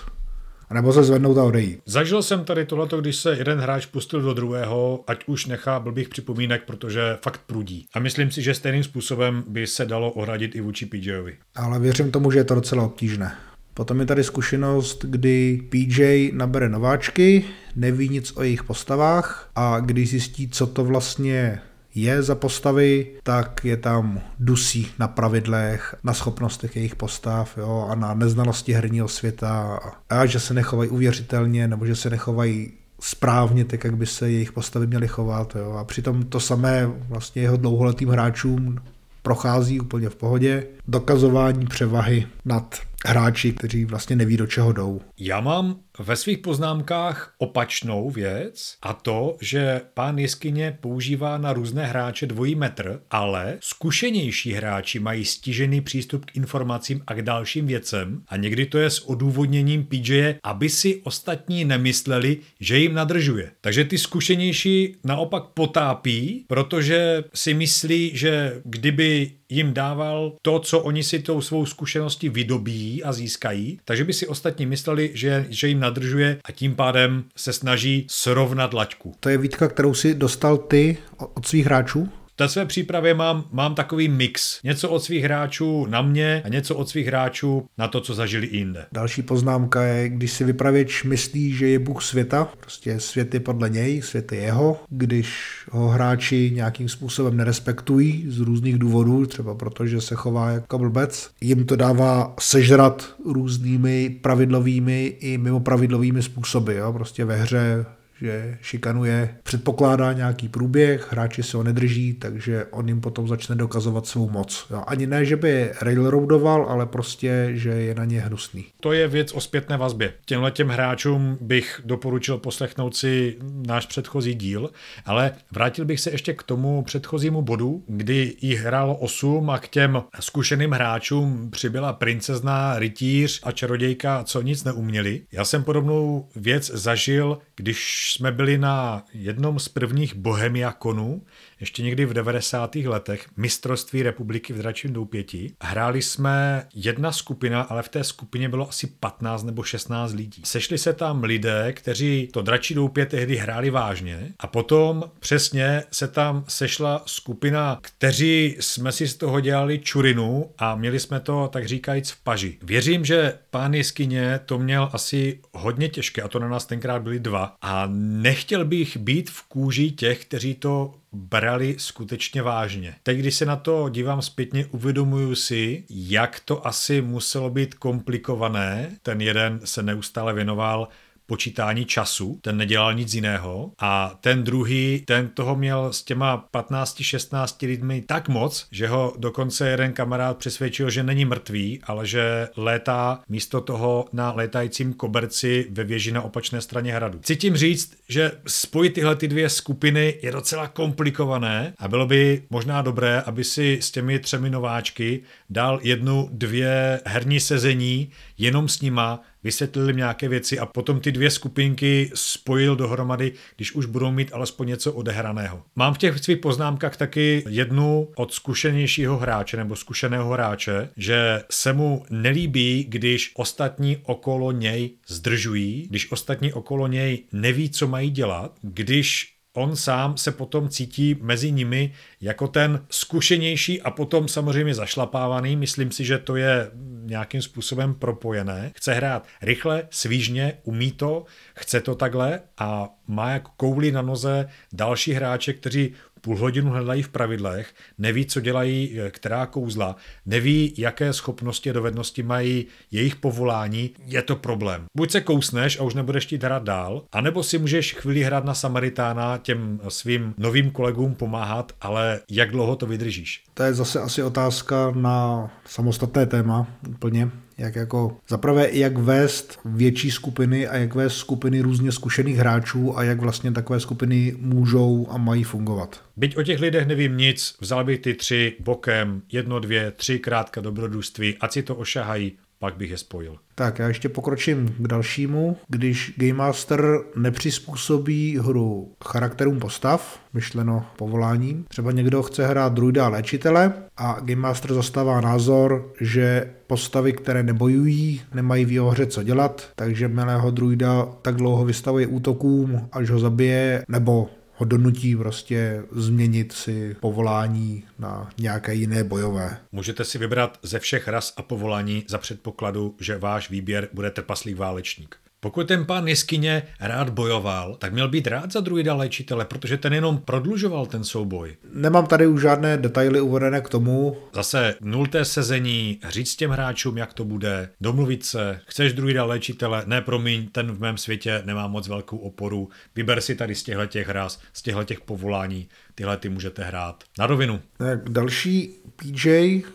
a nebo se zvednout a odejít. Zažil jsem tady tohleto, když se jeden hráč pustil do druhého, ať už nechá blbých připomínek, protože fakt prudí. A myslím si, že stejným způsobem by se dalo ohradit i vůči PJovi. Ale věřím tomu, že je to docela obtížné. Potom je tady zkušenost, kdy PJ nabere nováčky, neví nic o jejich postavách a když zjistí, co to vlastně je za postavy, tak je tam dusí na pravidlech, na schopnostech jejich postav jo, a na neznalosti herního světa a že se nechovají uvěřitelně nebo že se nechovají správně, tak jak by se jejich postavy měly chovat. Jo. A přitom to samé vlastně jeho dlouholetým hráčům prochází úplně v pohodě. Dokazování převahy nad hráči, kteří vlastně neví, do čeho jdou. Já mám ve svých poznámkách opačnou věc a to, že pán jeskyně používá na různé hráče dvojí metr, ale zkušenější hráči mají stižený přístup k informacím a k dalším věcem a někdy to je s odůvodněním PJ, aby si ostatní nemysleli, že jim nadržuje. Takže ty zkušenější naopak potápí, protože si myslí, že kdyby jim dával to, co oni si tou svou zkušeností vydobí a získají, takže by si ostatní mysleli, že, že jim nadržuje a tím pádem se snaží srovnat laťku. To je výtka, kterou si dostal ty od svých hráčů? Té své přípravě mám, mám takový mix. Něco od svých hráčů na mě a něco od svých hráčů na to, co zažili jinde. Další poznámka je, když si vypravěč myslí, že je Bůh světa, prostě svět je podle něj, svět je jeho, když ho hráči nějakým způsobem nerespektují z různých důvodů, třeba protože se chová jako blbec, jim to dává sežrat různými pravidlovými i mimo pravidlovými způsoby. Jo? Prostě ve hře že šikanuje, předpokládá nějaký průběh, hráči se ho nedrží, takže on jim potom začne dokazovat svou moc. Jo, ani ne, že by je railroadoval, ale prostě, že je na ně hnusný. To je věc o zpětné vazbě. Těmhle těm hráčům bych doporučil poslechnout si náš předchozí díl, ale vrátil bych se ještě k tomu předchozímu bodu, kdy jí hrálo 8 a k těm zkušeným hráčům přibyla princezna, rytíř a čarodějka, co nic neuměli. Já jsem podobnou věc zažil, když jsme byli na jednom z prvních Bohemiakonů, ještě někdy v 90. letech, mistrovství republiky v Dračím doupěti. Hráli jsme jedna skupina, ale v té skupině bylo asi 15 nebo 16 lidí. Sešli se tam lidé, kteří to Dračí doupě tehdy hráli vážně a potom přesně se tam sešla skupina, kteří jsme si z toho dělali čurinu a měli jsme to, tak říkajíc, v paži. Věřím, že pán jeskyně to měl asi hodně těžké a to na nás tenkrát byli dva a nechtěl bych být v kůži těch, kteří to brali skutečně vážně. Teď, když se na to dívám zpětně, uvědomuju si, jak to asi muselo být komplikované. Ten jeden se neustále věnoval počítání času, ten nedělal nic jiného a ten druhý, ten toho měl s těma 15-16 lidmi tak moc, že ho dokonce jeden kamarád přesvědčil, že není mrtvý, ale že létá místo toho na létajícím koberci ve věži na opačné straně hradu. Chci tím říct, že spojit tyhle ty dvě skupiny je docela komplikované a bylo by možná dobré, aby si s těmi třemi nováčky dal jednu, dvě herní sezení jenom s nima, vysvětlili nějaké věci a potom ty dvě skupinky spojil dohromady, když už budou mít alespoň něco odehraného. Mám v těch svých poznámkách taky jednu od zkušenějšího hráče nebo zkušeného hráče, že se mu nelíbí, když ostatní okolo něj zdržují, když ostatní okolo něj neví, co mají dělat, když on sám se potom cítí mezi nimi jako ten zkušenější a potom samozřejmě zašlapávaný. Myslím si, že to je nějakým způsobem propojené. Chce hrát rychle, svížně, umí to, chce to takhle a má jako kouli na noze další hráče, kteří půl hodinu hledají v pravidlech, neví, co dělají, eh, která kouzla, neví, jaké schopnosti a dovednosti mají jejich povolání, je to problém. Buď se kousneš a už nebudeš chtít hrát dál, anebo si můžeš chvíli hrát na Samaritána těm svým novým kolegům pomáhat, ale jak dlouho to vydržíš? To je zase asi otázka na samostatné téma úplně, jak jako zaprvé jak vést větší skupiny a jak vést skupiny různě zkušených hráčů a jak vlastně takové skupiny můžou a mají fungovat. Byť o těch lidech nevím nic, vzal bych ty tři bokem, jedno, dvě, tři krátka dobrodružství, ať si to ošahají, pak bych je spojil. Tak já ještě pokročím k dalšímu. Když Game Master nepřizpůsobí hru charakterům postav, myšleno povoláním, třeba někdo chce hrát druida a léčitele a Game Master zastává názor, že postavy, které nebojují, nemají v jeho hře co dělat, takže milého druida tak dlouho vystavuje útokům, až ho zabije, nebo ho donutí prostě změnit si povolání na nějaké jiné bojové. Můžete si vybrat ze všech ras a povolání za předpokladu, že váš výběr bude trpaslý válečník. Pokud ten pán jeskyně rád bojoval, tak měl být rád za druida léčitele, protože ten jenom prodlužoval ten souboj. Nemám tady už žádné detaily uvedené k tomu. Zase nulté sezení, říct těm hráčům, jak to bude, domluvit se, chceš druida léčitele, ne promiň, ten v mém světě nemá moc velkou oporu, vyber si tady z těchto těch ras, z těchto těch povolání, tyhle ty můžete hrát. Na rovinu. Další PJ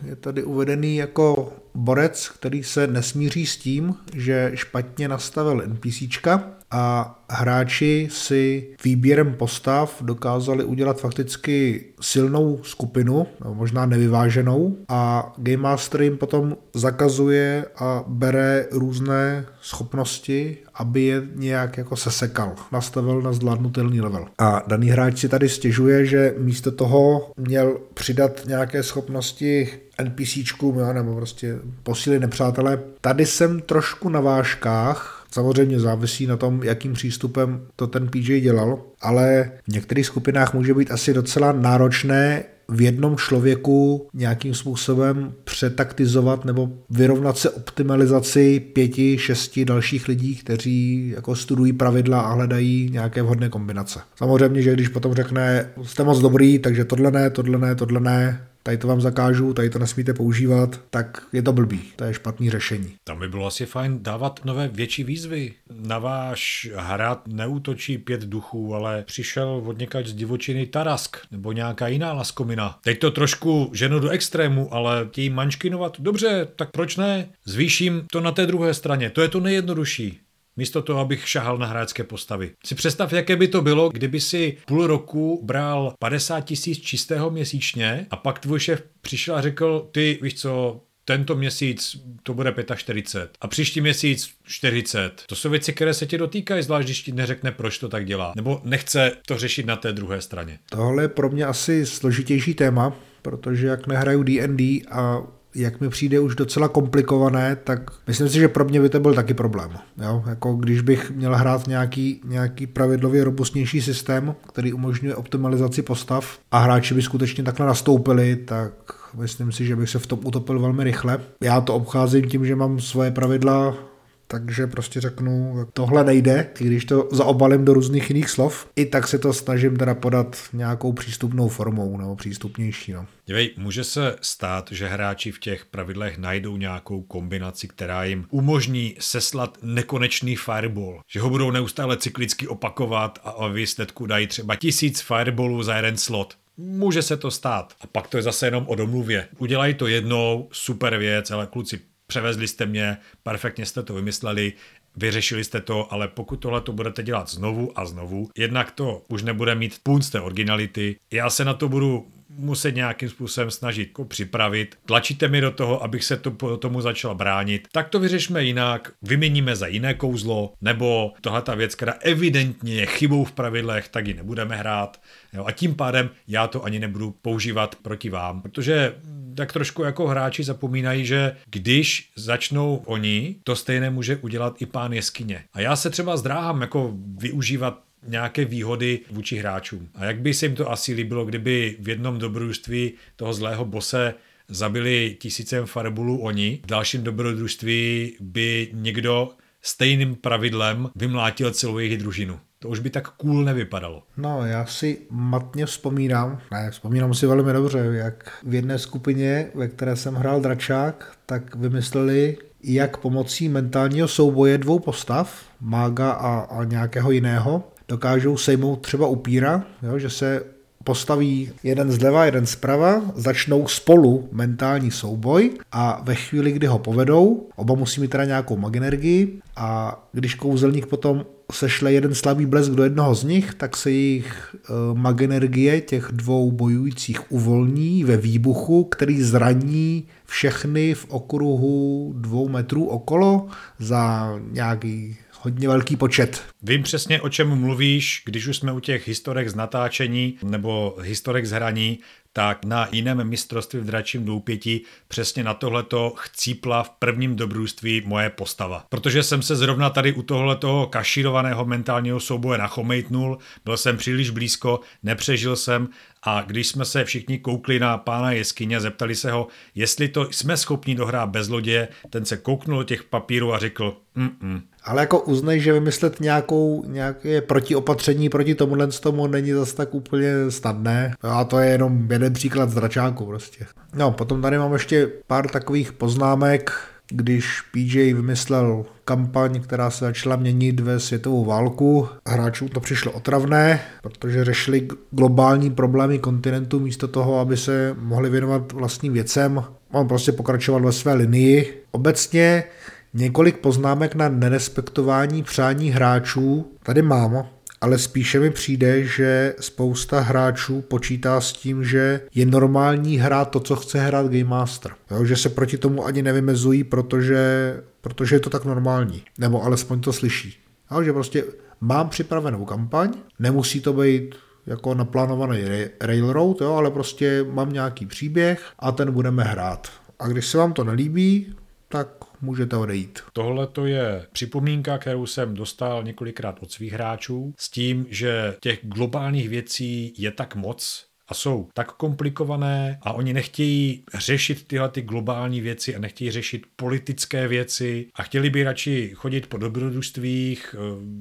je tady uvedený jako borec, který se nesmíří s tím, že špatně nastavil NPCčka a hráči si výběrem postav dokázali udělat fakticky silnou skupinu, možná nevyváženou a Game Master jim potom zakazuje a bere různé schopnosti, aby je nějak jako sesekal, nastavil na zvládnutelný level. A daný hráč si tady stěžuje, že místo toho měl přidat nějaké schopnosti NPCčkům, nebo prostě posílit nepřátelé. Tady jsem trošku na vážkách, Samozřejmě závisí na tom, jakým přístupem to ten PJ dělal, ale v některých skupinách může být asi docela náročné v jednom člověku nějakým způsobem přetaktizovat nebo vyrovnat se optimalizaci pěti, šesti dalších lidí, kteří jako studují pravidla a hledají nějaké vhodné kombinace. Samozřejmě, že když potom řekne, jste moc dobrý, takže tohle ne, tohle ne, tohle ne, tady to vám zakážu, tady to nesmíte používat, tak je to blbý, to je špatný řešení. Tam by bylo asi fajn dávat nové větší výzvy. Na váš hrad neútočí pět duchů, ale přišel od někač z divočiny Tarask nebo nějaká jiná laskomina. Teď to trošku ženu do extrému, ale chtějí manškinovat. Dobře, tak proč ne? Zvýším to na té druhé straně, to je to nejjednodušší. Místo toho, abych šahal na hráčské postavy. Si představ, jaké by to bylo, kdyby si půl roku bral 50 tisíc čistého měsíčně a pak tvůj šéf přišel a řekl, ty víš co, tento měsíc to bude 45 a příští měsíc 40. To jsou věci, které se tě dotýkají, zvlášť když ti neřekne, proč to tak dělá. Nebo nechce to řešit na té druhé straně. Tohle je pro mě asi složitější téma, protože jak nehraju D&D a jak mi přijde už docela komplikované, tak myslím si, že pro mě by to byl taky problém. Jo? Jako když bych měl hrát nějaký, nějaký pravidlově robustnější systém, který umožňuje optimalizaci postav a hráči by skutečně takhle nastoupili, tak myslím si, že bych se v tom utopil velmi rychle. Já to obcházím tím, že mám svoje pravidla takže prostě řeknu, tohle nejde, když to zaobalím do různých jiných slov, i tak se to snažím teda podat nějakou přístupnou formou nebo přístupnější. No. Dívej, může se stát, že hráči v těch pravidlech najdou nějakou kombinaci, která jim umožní seslat nekonečný fireball, že ho budou neustále cyklicky opakovat a o výsledku dají třeba tisíc fireballů za jeden slot. Může se to stát. A pak to je zase jenom o domluvě. Udělají to jednou, super věc, ale kluci, převezli jste mě, perfektně jste to vymysleli, vyřešili jste to, ale pokud tohle to budete dělat znovu a znovu, jednak to už nebude mít punc té originality, já se na to budu muset nějakým způsobem snažit jako připravit. Tlačíte mi do toho, abych se to, tomu začal bránit. Tak to vyřešme jinak, vyměníme za jiné kouzlo, nebo tohle ta věc, která evidentně je chybou v pravidlech, tak ji nebudeme hrát. Jo, a tím pádem já to ani nebudu používat proti vám, protože tak trošku jako hráči zapomínají, že když začnou oni, to stejné může udělat i pán jeskyně. A já se třeba zdráhám jako využívat nějaké výhody vůči hráčům. A jak by se jim to asi líbilo, kdyby v jednom dobrodružství toho zlého bose zabili tisícem farbulů oni, v dalším dobrodružství by někdo stejným pravidlem vymlátil celou jejich družinu. To už by tak cool nevypadalo. No, já si matně vzpomínám, ne, vzpomínám si velmi dobře, jak v jedné skupině, ve které jsem hrál dračák, tak vymysleli, jak pomocí mentálního souboje dvou postav, mága a, a nějakého jiného, dokážou sejmout třeba upíra, jo, že se postaví jeden zleva, jeden zprava, začnou spolu mentální souboj a ve chvíli, kdy ho povedou, oba musí mít teda nějakou maginergii a když kouzelník potom sešle jeden slabý blesk do jednoho z nich, tak se jejich e, maginergie těch dvou bojujících uvolní ve výbuchu, který zraní všechny v okruhu dvou metrů okolo za nějaký hodně velký počet. Vím přesně, o čem mluvíš, když už jsme u těch historek z natáčení nebo historek z hraní, tak na jiném mistrovství v dračím doupěti přesně na tohleto chcípla v prvním dobrůství moje postava. Protože jsem se zrovna tady u tohletoho kašírovaného mentálního souboje nachomejtnul, byl jsem příliš blízko, nepřežil jsem a když jsme se všichni koukli na pána jeskyně, zeptali se ho, jestli to jsme schopni dohrát bez lodě, ten se kouknul do těch papírů a řekl, Mm-mm. Ale jako uznej, že vymyslet nějakou, nějaké protiopatření proti tomuhle tomu není zase tak úplně snadné. A to je jenom jeden příklad z dračáku prostě. No, potom tady mám ještě pár takových poznámek, když PJ vymyslel kampaň, která se začala měnit ve světovou válku. Hráčům to přišlo otravné, protože řešili globální problémy kontinentu místo toho, aby se mohli věnovat vlastním věcem. On prostě pokračoval ve své linii. Obecně Několik poznámek na nerespektování přání hráčů tady mám, ale spíše mi přijde, že spousta hráčů počítá s tím, že je normální hrát to, co chce hrát Game Master. Jo, že se proti tomu ani nevymezují, protože, protože je to tak normální. Nebo alespoň to slyší. Jo, že prostě mám připravenou kampaň, nemusí to být jako naplánovaný railroad, jo, ale prostě mám nějaký příběh a ten budeme hrát. A když se vám to nelíbí, tak můžete odejít. Tohle to je připomínka, kterou jsem dostal několikrát od svých hráčů s tím, že těch globálních věcí je tak moc, a jsou tak komplikované a oni nechtějí řešit tyhle ty globální věci a nechtějí řešit politické věci a chtěli by radši chodit po dobrodružstvích, eh,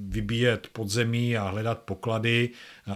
vybíjet podzemí a hledat poklady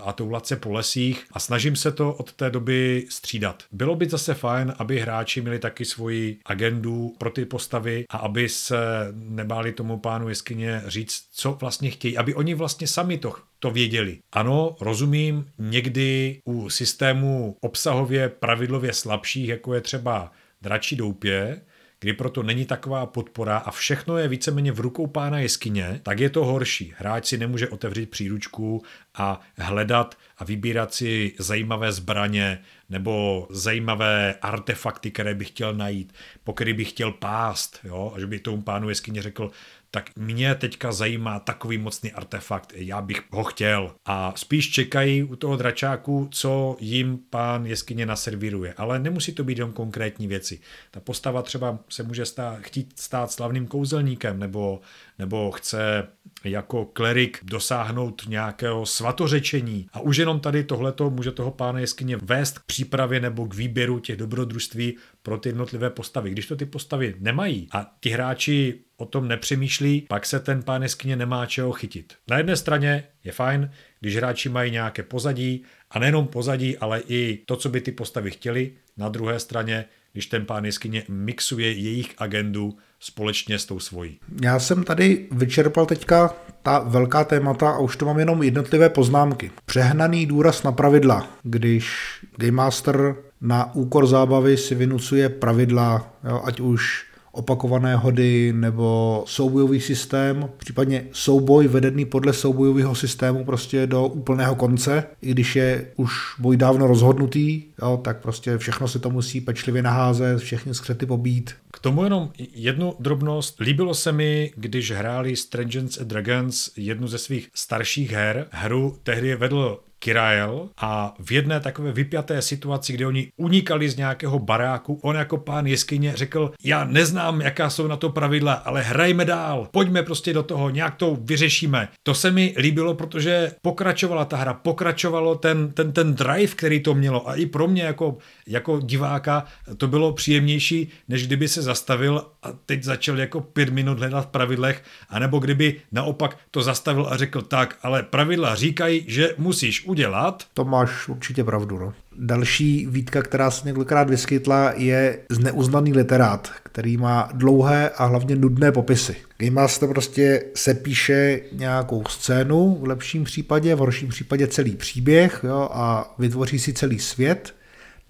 a toulat se po lesích a snažím se to od té doby střídat. Bylo by zase fajn, aby hráči měli taky svoji agendu pro ty postavy a aby se nebáli tomu pánu jeskyně říct, co vlastně chtějí, aby oni vlastně sami to to věděli. Ano, rozumím, někdy u systému obsahově pravidlově slabších, jako je třeba dračí doupě, kdy proto není taková podpora a všechno je víceméně v rukou pána jeskyně, tak je to horší. Hráč si nemůže otevřít příručku a hledat a vybírat si zajímavé zbraně nebo zajímavé artefakty, které by chtěl najít, po který by chtěl pást, jo? a že by tomu pánu jeskyně řekl, tak mě teďka zajímá takový mocný artefakt, já bych ho chtěl. A spíš čekají u toho dračáku, co jim pán jeskyně naservíruje. Ale nemusí to být jenom konkrétní věci. Ta postava třeba se může stát, chtít stát slavným kouzelníkem, nebo, nebo chce jako klerik dosáhnout nějakého svatořečení. A už jenom tady tohleto může toho pána jeskyně vést k přípravě nebo k výběru těch dobrodružství pro ty jednotlivé postavy. Když to ty postavy nemají a ti hráči o tom nepřemýšlí, pak se ten pán jeskyně nemá čeho chytit. Na jedné straně je fajn, když hráči mají nějaké pozadí a nejenom pozadí, ale i to, co by ty postavy chtěli. Na druhé straně, když ten pán jeskyně mixuje jejich agendu společně s tou svojí. Já jsem tady vyčerpal teďka ta velká témata a už to mám jenom jednotlivé poznámky. Přehnaný důraz na pravidla, když Game Master na úkor zábavy si vynucuje pravidla, jo, ať už opakované hody nebo soubojový systém, případně souboj vedený podle soubojového systému prostě do úplného konce, i když je už boj dávno rozhodnutý, jo, tak prostě všechno se to musí pečlivě naházet, všechny skřety pobít. Tomu jenom jednu drobnost. Líbilo se mi, když hráli Strangers and Dragons jednu ze svých starších her. Hru tehdy vedl Kirael a v jedné takové vypjaté situaci, kde oni unikali z nějakého baráku, on jako pán jeskyně řekl, já neznám, jaká jsou na to pravidla, ale hrajme dál, pojďme prostě do toho, nějak to vyřešíme. To se mi líbilo, protože pokračovala ta hra, pokračovalo ten, ten, ten drive, který to mělo a i pro mě jako, jako diváka to bylo příjemnější, než kdyby se zastavil a teď začal jako pět minut hledat v pravidlech, anebo kdyby naopak to zastavil a řekl tak, ale pravidla říkají, že musíš udělat. To máš určitě pravdu, no. Další výtka, která se několikrát vyskytla, je zneuznaný literát, který má dlouhé a hlavně nudné popisy. Game Master prostě se píše nějakou scénu, v lepším případě, v horším případě celý příběh jo, a vytvoří si celý svět,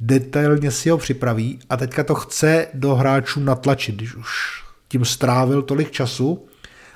detailně si ho připraví a teďka to chce do hráčů natlačit, když už tím strávil tolik času,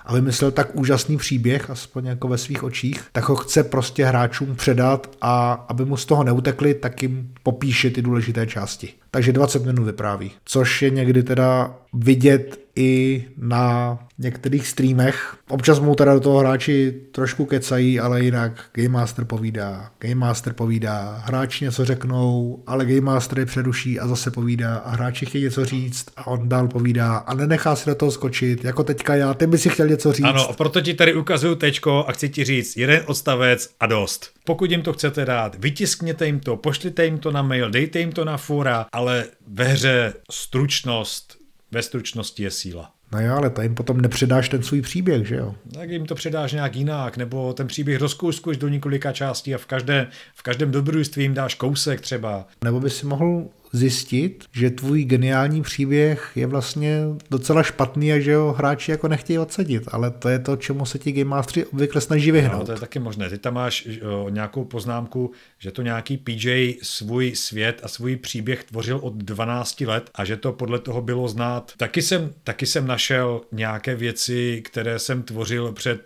a vymyslel tak úžasný příběh, aspoň jako ve svých očích, tak ho chce prostě hráčům předat a aby mu z toho neutekli, tak jim popíše ty důležité části. Takže 20 minut vypráví, což je někdy teda vidět i na některých streamech. Občas mu teda do toho hráči trošku kecají, ale jinak Game Master povídá, Game Master povídá, hráči něco řeknou, ale Game Master je přeruší a zase povídá a hráči chtějí něco říct a on dál povídá a nenechá si do toho skočit, jako teďka já, ty by si chtěl něco říct. Ano, proto ti tady ukazuju tečko a chci ti říct jeden odstavec a dost. Pokud jim to chcete dát, vytiskněte jim to, pošlite jim to na mail, dejte jim to na fora, ale ve hře stručnost, ve stručnosti je síla. No jo, ale to jim potom nepředáš ten svůj příběh, že jo? Tak jim to předáš nějak jinak, nebo ten příběh rozkouskuješ do několika částí a v, každé, v každém dobrodružství jim dáš kousek třeba. Nebo by si mohl zjistit, že tvůj geniální příběh je vlastně docela špatný a že ho hráči jako nechtějí odsadit, ale to je to, čemu se ti Game Mastery obvykle snaží vyhnout. No, to je taky možné. Ty tam máš o, nějakou poznámku, že to nějaký PJ svůj svět a svůj příběh tvořil od 12 let a že to podle toho bylo znát. Taky jsem, taky jsem našel nějaké věci, které jsem tvořil před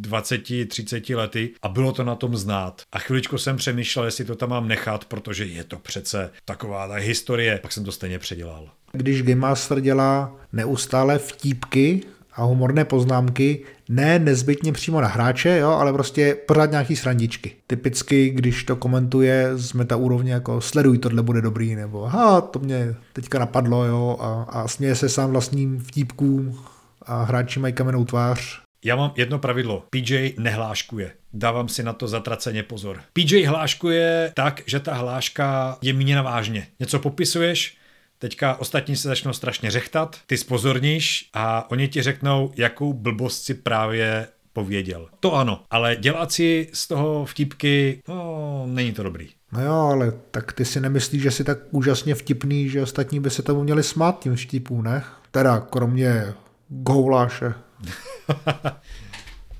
20-30 lety a bylo to na tom znát. A chviličku jsem přemýšlel, jestli to tam mám nechat, protože je to přece taková ta historie, pak jsem to stejně předělal. Když Game Master dělá neustále vtípky a humorné poznámky, ne nezbytně přímo na hráče, jo, ale prostě pořád nějaký srandičky. Typicky, když to komentuje z meta úrovně jako sleduj, tohle bude dobrý, nebo ha, to mě teďka napadlo, jo, a, a směje se sám vlastním vtípkům a hráči mají kamenou tvář. Já mám jedno pravidlo. PJ nehláškuje. Dávám si na to zatraceně pozor. PJ hláškuje tak, že ta hláška je míněna vážně. Něco popisuješ, Teďka ostatní se začnou strašně řechtat, ty spozorníš a oni ti řeknou, jakou blbost si právě pověděl. To ano, ale dělat si z toho vtipky, no, není to dobrý. No jo, ale tak ty si nemyslíš, že jsi tak úžasně vtipný, že ostatní by se tomu měli smát tím vtipům, ne? Teda kromě gouláše.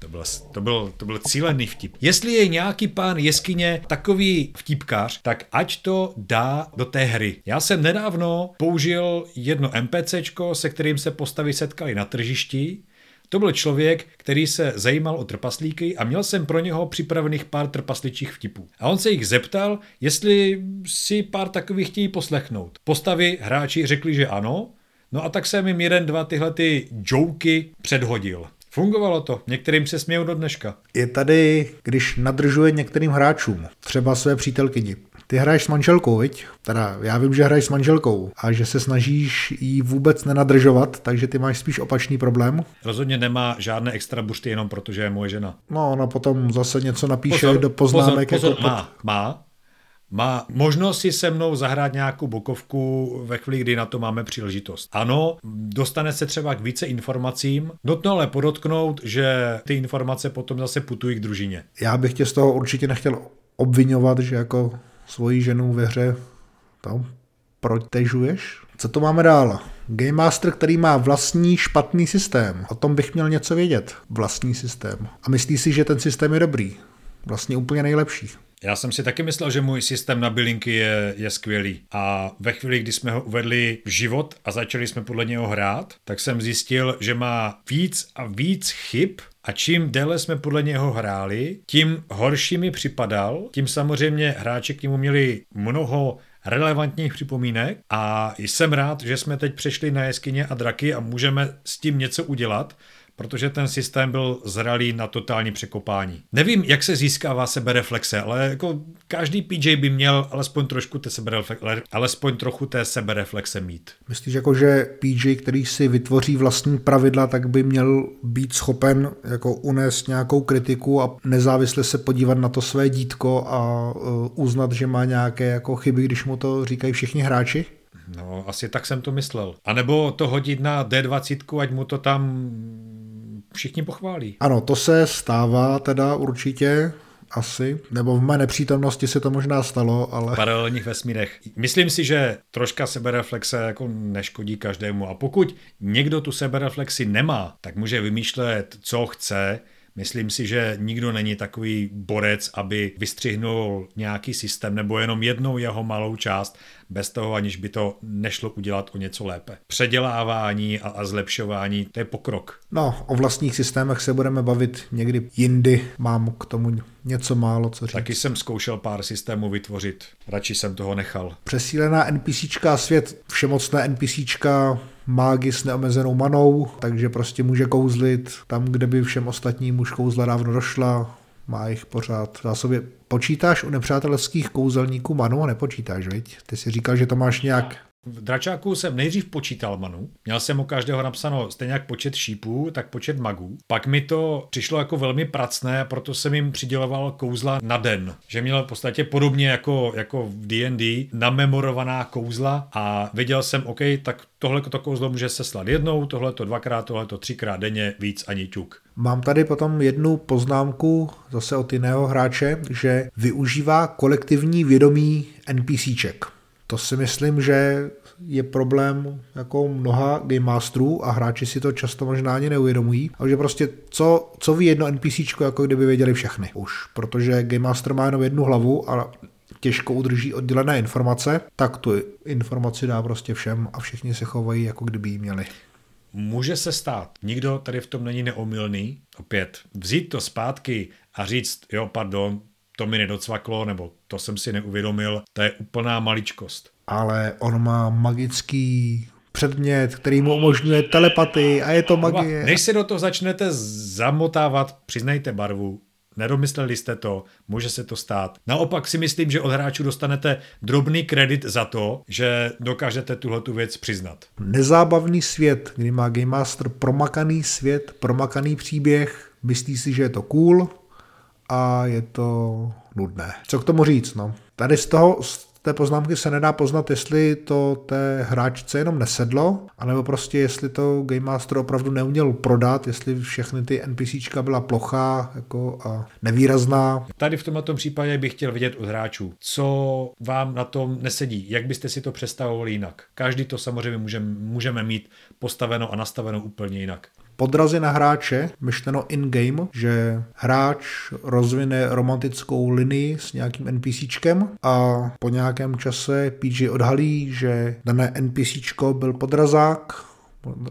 To byl, to, byl, to byl cílený vtip. Jestli je nějaký pán jeskyně takový vtipkář, tak ať to dá do té hry. Já jsem nedávno použil jedno NPCčko, se kterým se postavy setkali na tržišti. To byl člověk, který se zajímal o trpaslíky a měl jsem pro něho připravených pár trpasličích vtipů. A on se jich zeptal, jestli si pár takových chtějí poslechnout. Postavy hráči řekli, že ano, No a tak jsem jim jeden, dva tyhle ty joky předhodil. Fungovalo to, některým se smějou do dneška. Je tady, když nadržuje některým hráčům, třeba své přítelkyni. Ty hraješ s manželkou, viď? Teda já vím, že hraješ s manželkou a že se snažíš jí vůbec nenadržovat, takže ty máš spíš opačný problém. Rozhodně nemá žádné extra bušty jenom protože je moje žena. No, ona potom zase něco napíše pozor, do poznámek. Pozor, pozor, jako má, pod... má, má možnost si se mnou zahrát nějakou bokovku ve chvíli, kdy na to máme příležitost. Ano, dostane se třeba k více informacím, nutno ale podotknout, že ty informace potom zase putují k družině. Já bych tě z toho určitě nechtěl obvinovat, že jako svoji ženu ve hře to protežuješ. Co to máme dál? Game Master, který má vlastní špatný systém. O tom bych měl něco vědět. Vlastní systém. A myslí si, že ten systém je dobrý. Vlastně úplně nejlepší. Já jsem si taky myslel, že můj systém na bylinky je, je skvělý. A ve chvíli, kdy jsme ho uvedli v život a začali jsme podle něho hrát, tak jsem zjistil, že má víc a víc chyb a čím déle jsme podle něho hráli, tím horší mi připadal. Tím samozřejmě hráči k němu měli mnoho relevantních připomínek a jsem rád, že jsme teď přešli na jeskyně a draky a můžeme s tím něco udělat, protože ten systém byl zralý na totální překopání. Nevím, jak se získává sebereflexe, ale jako každý PJ by měl alespoň trošku té sebereflexe, alespoň trochu té sebereflexe mít. Myslíš jako, že PJ, který si vytvoří vlastní pravidla, tak by měl být schopen jako unést nějakou kritiku a nezávisle se podívat na to své dítko a uh, uznat, že má nějaké jako chyby, když mu to říkají všichni hráči? No, asi tak jsem to myslel. A nebo to hodit na D20, ať mu to tam všichni pochválí. Ano, to se stává teda určitě asi. Nebo v mé nepřítomnosti se to možná stalo, ale... V paralelních vesmírech. Myslím si, že troška sebereflexe jako neškodí každému. A pokud někdo tu sebereflexi nemá, tak může vymýšlet, co chce, Myslím si, že nikdo není takový borec, aby vystřihnul nějaký systém nebo jenom jednou jeho malou část, bez toho, aniž by to nešlo udělat o něco lépe. Předělávání a, a zlepšování, to je pokrok. No, o vlastních systémech se budeme bavit někdy jindy. Mám k tomu něco málo co říct. Taky jsem zkoušel pár systémů vytvořit, radši jsem toho nechal. Přesílená NPCčka svět, všemocné NPCčka, mágy s neomezenou manou, takže prostě může kouzlit tam, kde by všem ostatním už kouzla dávno došla, má jich pořád v zásobě. Počítáš u nepřátelských kouzelníků manu a nepočítáš, viď? Ty si říkal, že to máš nějak v dračáku jsem nejdřív počítal manu. Měl jsem u každého napsáno stejně jak počet šípů, tak počet magů. Pak mi to přišlo jako velmi pracné, proto jsem jim přiděloval kouzla na den. Že měl v podstatě podobně jako, jako v D&D namemorovaná kouzla a věděl jsem, OK, tak tohle to kouzlo může se slat jednou, tohle to dvakrát, tohle to třikrát denně, víc ani ťuk. Mám tady potom jednu poznámku zase od jiného hráče, že využívá kolektivní vědomí NPCček. To si myslím, že je problém jako mnoha game masterů a hráči si to často možná ani neuvědomují. Takže prostě co, co ví jedno NPC, jako kdyby věděli všechny už. Protože game master má jenom jednu hlavu a těžko udrží oddělené informace, tak tu informaci dá prostě všem a všichni se chovají, jako kdyby ji měli. Může se stát, nikdo tady v tom není neomylný, opět vzít to zpátky a říct, jo, pardon, to mi nedocvaklo, nebo to jsem si neuvědomil, to je úplná maličkost. Ale on má magický předmět, který mu umožňuje telepatii a je to magie. Než se do toho začnete zamotávat, přiznejte barvu, Nedomysleli jste to, může se to stát. Naopak si myslím, že od hráčů dostanete drobný kredit za to, že dokážete tuhle tu věc přiznat. Nezábavný svět, kdy má Game Master promakaný svět, promakaný příběh, myslí si, že je to cool, a je to nudné. Co k tomu říct, no? Tady z toho, z té poznámky se nedá poznat, jestli to té hráčce jenom nesedlo, anebo prostě jestli to Game Master opravdu neuměl prodat, jestli všechny ty NPCčka byla plochá jako a nevýrazná. Tady v tomto případě bych chtěl vidět od hráčů, co vám na tom nesedí, jak byste si to představovali jinak. Každý to samozřejmě můžeme, můžeme mít postaveno a nastaveno úplně jinak podrazy na hráče, myšleno in-game, že hráč rozvine romantickou linii s nějakým NPCčkem a po nějakém čase PG odhalí, že dané NPCčko byl podrazák,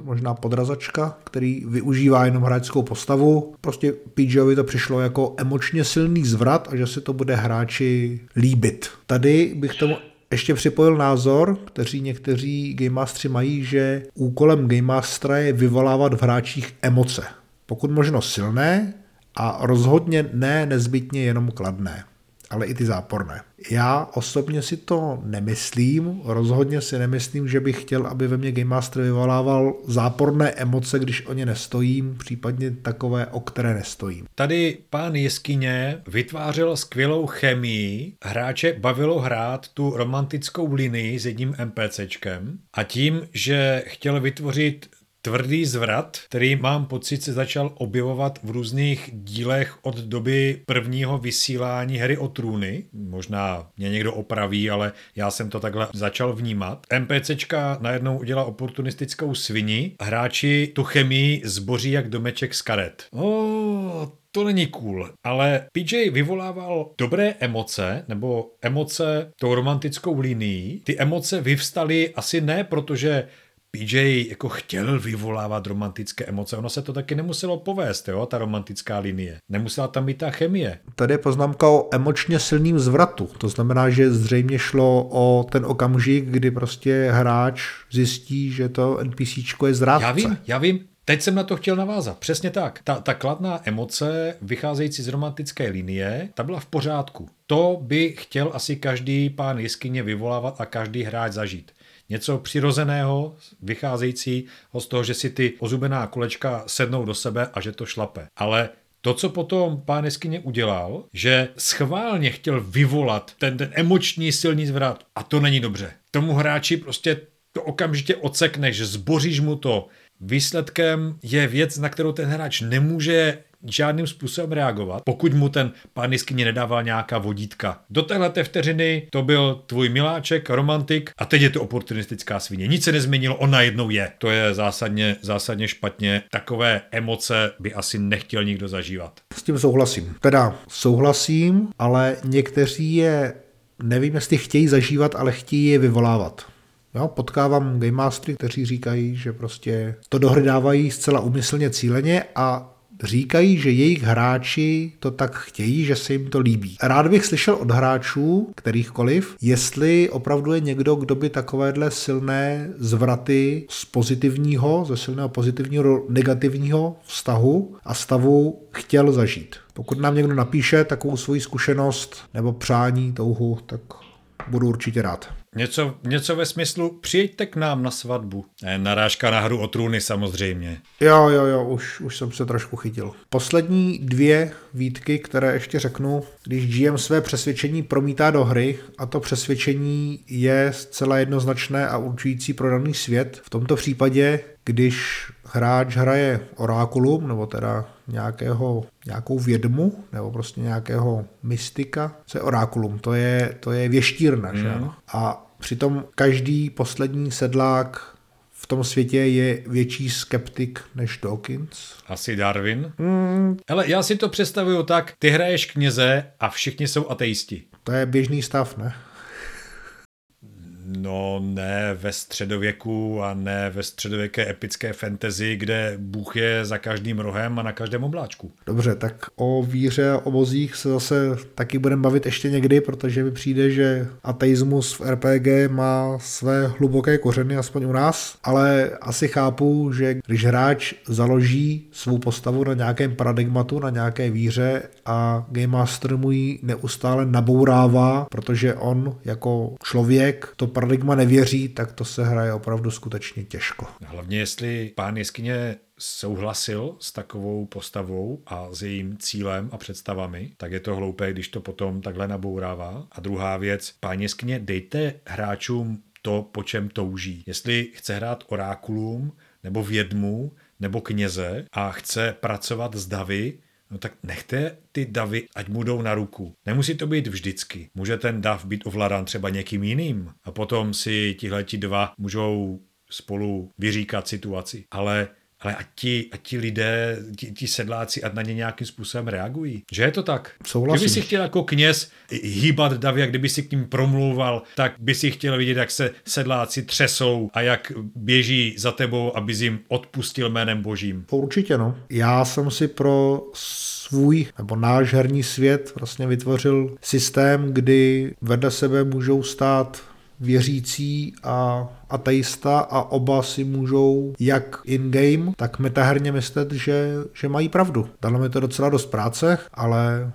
možná podrazačka, který využívá jenom hráčskou postavu. Prostě PGovi to přišlo jako emočně silný zvrat a že se to bude hráči líbit. Tady bych tomu ještě připojil názor, kteří někteří Game Mastery mají, že úkolem Game Mastera je vyvolávat v hráčích emoce. Pokud možno silné a rozhodně ne nezbytně jenom kladné ale i ty záporné. Já osobně si to nemyslím, rozhodně si nemyslím, že bych chtěl, aby ve mně Game Master vyvolával záporné emoce, když o ně nestojím, případně takové, o které nestojím. Tady pán Jeskyně vytvářel skvělou chemii, hráče bavilo hrát tu romantickou linii s jedním NPCčkem a tím, že chtěl vytvořit tvrdý zvrat, který mám pocit se začal objevovat v různých dílech od doby prvního vysílání hry o trůny. Možná mě někdo opraví, ale já jsem to takhle začal vnímat. NPCčka najednou udělá oportunistickou svini, hráči tu chemii zboří jak domeček z karet. Oh, to není cool, ale PJ vyvolával dobré emoce, nebo emoce tou romantickou linií. Ty emoce vyvstaly asi ne, protože PJ jako chtěl vyvolávat romantické emoce, ono se to taky nemuselo povést, jo, ta romantická linie. Nemusela tam být ta chemie. Tady je poznámka o emočně silným zvratu. To znamená, že zřejmě šlo o ten okamžik, kdy prostě hráč zjistí, že to NPCčko je zrádce. Já vím, já vím, Teď jsem na to chtěl navázat. Přesně tak. Ta, ta kladná emoce vycházející z romantické linie, ta byla v pořádku. To by chtěl asi každý pán jeskyně vyvolávat a každý hráč zažít něco přirozeného, vycházejícího z toho, že si ty ozubená kolečka sednou do sebe a že to šlape. Ale to, co potom pán Jeskyně udělal, že schválně chtěl vyvolat ten, ten emoční silný zvrat a to není dobře. Tomu hráči prostě to okamžitě ocekneš, zboříš mu to. Výsledkem je věc, na kterou ten hráč nemůže žádným způsobem reagovat, pokud mu ten pán jeskyně nedával nějaká vodítka. Do téhle vteřiny to byl tvůj miláček, romantik a teď je to oportunistická svině. Nic se nezměnilo, on najednou je. To je zásadně, zásadně špatně. Takové emoce by asi nechtěl nikdo zažívat. S tím souhlasím. Teda souhlasím, ale někteří je nevím, jestli chtějí zažívat, ale chtějí je vyvolávat. Jo, potkávám game mastery, kteří říkají, že prostě to dohry dávají zcela umyslně cíleně a říkají, že jejich hráči to tak chtějí, že se jim to líbí. Rád bych slyšel od hráčů, kterýchkoliv, jestli opravdu je někdo, kdo by takovéhle silné zvraty z pozitivního, ze silného pozitivního do negativního vztahu a stavu chtěl zažít. Pokud nám někdo napíše takovou svoji zkušenost nebo přání, touhu, tak budu určitě rád. Něco, něco ve smyslu, přijďte k nám na svatbu. Ne, narážka na hru o trůny samozřejmě. Jo, jo, jo, už, už jsem se trošku chytil. Poslední dvě výtky, které ještě řeknu, když GM své přesvědčení promítá do hry a to přesvědčení je zcela jednoznačné a určující pro daný svět. V tomto případě, když hráč hraje orákulum, nebo teda nějakého, nějakou vědmu, nebo prostě nějakého mystika, co je orákulum, to je, to je věštírna, mm. že ano? A přitom každý poslední sedlák v tom světě je větší skeptik než Dawkins. Asi Darwin. Mm. Ale já si to představuju tak, ty hraješ kněze a všichni jsou ateisti. To je běžný stav, ne? No ne ve středověku a ne ve středověké epické fantasy, kde Bůh je za každým rohem a na každém obláčku. Dobře, tak o víře a o bozích se zase taky budeme bavit ještě někdy, protože mi přijde, že ateismus v RPG má své hluboké kořeny, aspoň u nás, ale asi chápu, že když hráč založí svou postavu na nějakém paradigmatu, na nějaké víře a Game Master mu ji neustále nabourává, protože on jako člověk to paradigma nevěří, tak to se hraje opravdu skutečně těžko. Hlavně jestli pán jeskyně souhlasil s takovou postavou a s jejím cílem a představami, tak je to hloupé, když to potom takhle nabourává. A druhá věc, pán jeskyně, dejte hráčům to, po čem touží. Jestli chce hrát orákulum, nebo vědmu, nebo kněze a chce pracovat s davy, No tak nechte ty davy, ať mu jdou na ruku. Nemusí to být vždycky. Může ten dav být ovládán třeba někým jiným a potom si tihleti dva můžou spolu vyříkat situaci. Ale ale ať ti, ať ti lidé, ti, ti sedláci, ať na ně nějakým způsobem reagují. Že je to tak? Souhlasím. Kdyby si chtěl jako kněz hýbat davy, jak kdyby si k ním promlouval, tak by si chtěl vidět, jak se sedláci třesou a jak běží za tebou, aby jim odpustil jménem božím. Určitě no. Já jsem si pro svůj nebo náš herní svět vlastně vytvořil systém, kdy vedle sebe můžou stát věřící a ateista a oba si můžou jak in-game, tak metaherně myslet, že, že mají pravdu. Dalo mi to docela dost práce, ale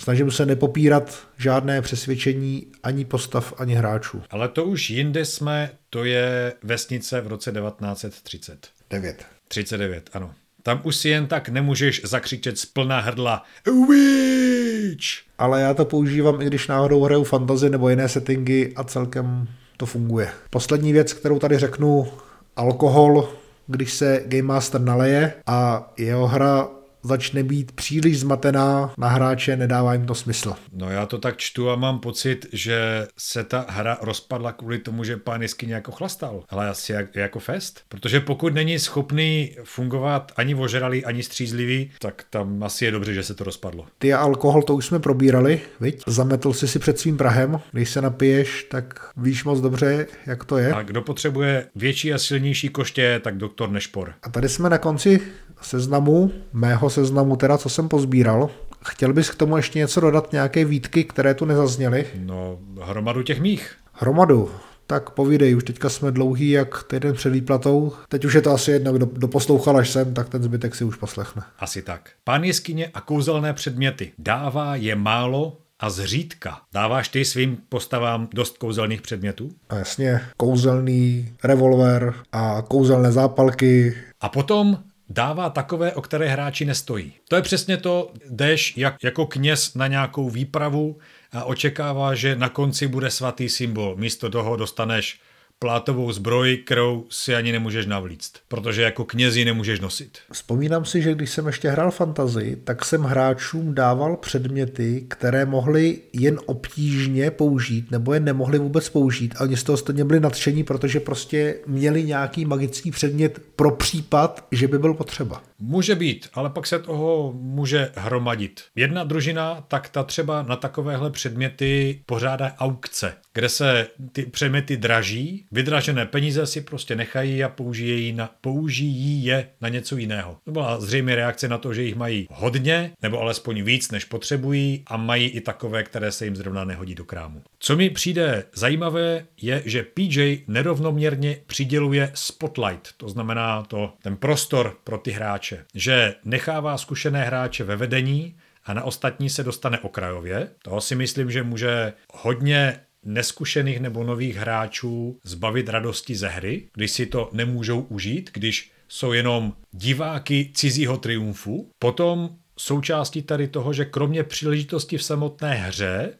Snažím se nepopírat žádné přesvědčení ani postav, ani hráčů. Ale to už jinde jsme, to je vesnice v roce 1930. 9. 39, ano. Tam už si jen tak nemůžeš zakřičet z plná hrdla Witch! Ale já to používám, i když náhodou hraju fantasy nebo jiné settingy a celkem to funguje. Poslední věc, kterou tady řeknu, alkohol, když se Game Master naleje a jeho hra začne být příliš zmatená na hráče, nedává jim to smysl. No já to tak čtu a mám pocit, že se ta hra rozpadla kvůli tomu, že pán jeskyně jako chlastal. Ale asi jak, jako fest. Protože pokud není schopný fungovat ani ožralý, ani střízlivý, tak tam asi je dobře, že se to rozpadlo. Ty a alkohol, to už jsme probírali, viď? Zametl jsi si před svým Prahem. Když se napiješ, tak víš moc dobře, jak to je. A kdo potřebuje větší a silnější koště, tak doktor Nešpor. A tady jsme na konci seznamu, mého seznamu teda, co jsem pozbíral. Chtěl bys k tomu ještě něco dodat, nějaké výtky, které tu nezazněly? No, hromadu těch mých. Hromadu. Tak povídej, už teďka jsme dlouhý jak týden před výplatou. Teď už je to asi jedno, kdo, kdo poslouchal až sem, tak ten zbytek si už poslechne. Asi tak. Pán jeskyně a kouzelné předměty. Dává je málo a zřídka. Dáváš ty svým postavám dost kouzelných předmětů? A jasně, kouzelný revolver a kouzelné zápalky. A potom dává takové, o které hráči nestojí. To je přesně to, jdeš jak, jako kněz na nějakou výpravu a očekává, že na konci bude svatý symbol. Místo toho dostaneš plátovou zbroj, kterou si ani nemůžeš navlíct, protože jako knězi nemůžeš nosit. Vzpomínám si, že když jsem ještě hrál fantazy, tak jsem hráčům dával předměty, které mohli jen obtížně použít, nebo je nemohli vůbec použít. A oni z toho stejně byli nadšení, protože prostě měli nějaký magický předmět pro případ, že by byl potřeba. Může být, ale pak se toho může hromadit. Jedna družina, tak ta třeba na takovéhle předměty pořádá aukce, kde se ty předměty draží, vydražené peníze si prostě nechají a použijí, na, použijí je na něco jiného. To byla zřejmě reakce na to, že jich mají hodně, nebo alespoň víc, než potřebují a mají i takové, které se jim zrovna nehodí do krámu. Co mi přijde zajímavé, je, že PJ nerovnoměrně přiděluje spotlight, to znamená to, ten prostor pro ty hráče, že nechává zkušené hráče ve vedení a na ostatní se dostane okrajově. Toho si myslím, že může hodně neskušených nebo nových hráčů zbavit radosti ze hry, když si to nemůžou užít, když jsou jenom diváky cizího triumfu. Potom součástí tady toho, že kromě příležitosti v samotné hře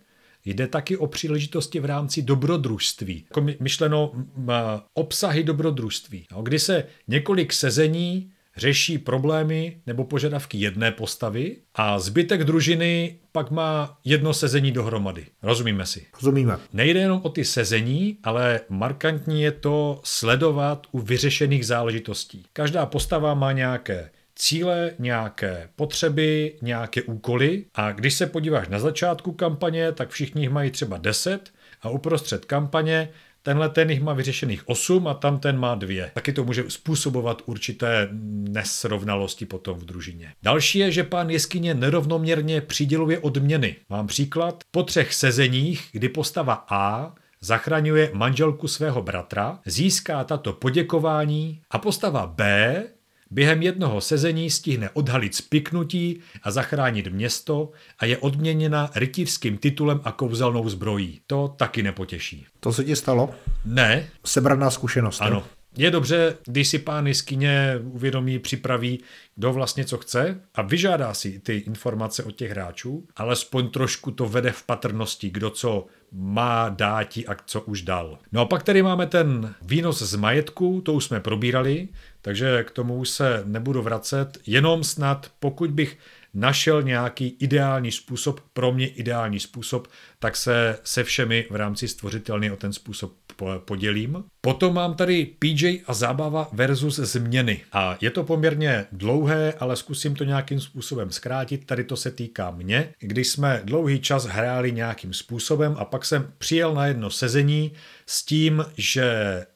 Jde taky o příležitosti v rámci dobrodružství. Jako myšleno obsahy dobrodružství. Kdy se několik sezení řeší problémy nebo požadavky jedné postavy a zbytek družiny pak má jedno sezení dohromady. Rozumíme si? Rozumíme. Nejde jenom o ty sezení, ale markantní je to sledovat u vyřešených záležitostí. Každá postava má nějaké cíle, nějaké potřeby, nějaké úkoly a když se podíváš na začátku kampaně, tak všichni jich mají třeba 10 a uprostřed kampaně tenhle ten jich má vyřešených 8 a tam ten má dvě. Taky to může způsobovat určité nesrovnalosti potom v družině. Další je, že pán jeskyně nerovnoměrně přiděluje odměny. Mám příklad. Po třech sezeních, kdy postava A zachraňuje manželku svého bratra, získá tato poděkování a postava B Během jednoho sezení stihne odhalit spiknutí a zachránit město a je odměněna rytířským titulem a kouzelnou zbrojí. To taky nepotěší. To se ti stalo? Ne. Sebraná zkušenost. Ano. Je dobře, když si pán Jiskyně uvědomí, připraví, kdo vlastně co chce a vyžádá si ty informace od těch hráčů, alespoň trošku to vede v patrnosti, kdo co má dáti a co už dal. No a pak tady máme ten výnos z majetku, to už jsme probírali, takže k tomu už se nebudu vracet, jenom snad pokud bych našel nějaký ideální způsob, pro mě ideální způsob, tak se se všemi v rámci stvořitelny o ten způsob podělím. Potom mám tady PJ a zábava versus změny. A je to poměrně dlouhé, ale zkusím to nějakým způsobem zkrátit. Tady to se týká mě. Když jsme dlouhý čas hráli nějakým způsobem a pak jsem přijel na jedno sezení s tím, že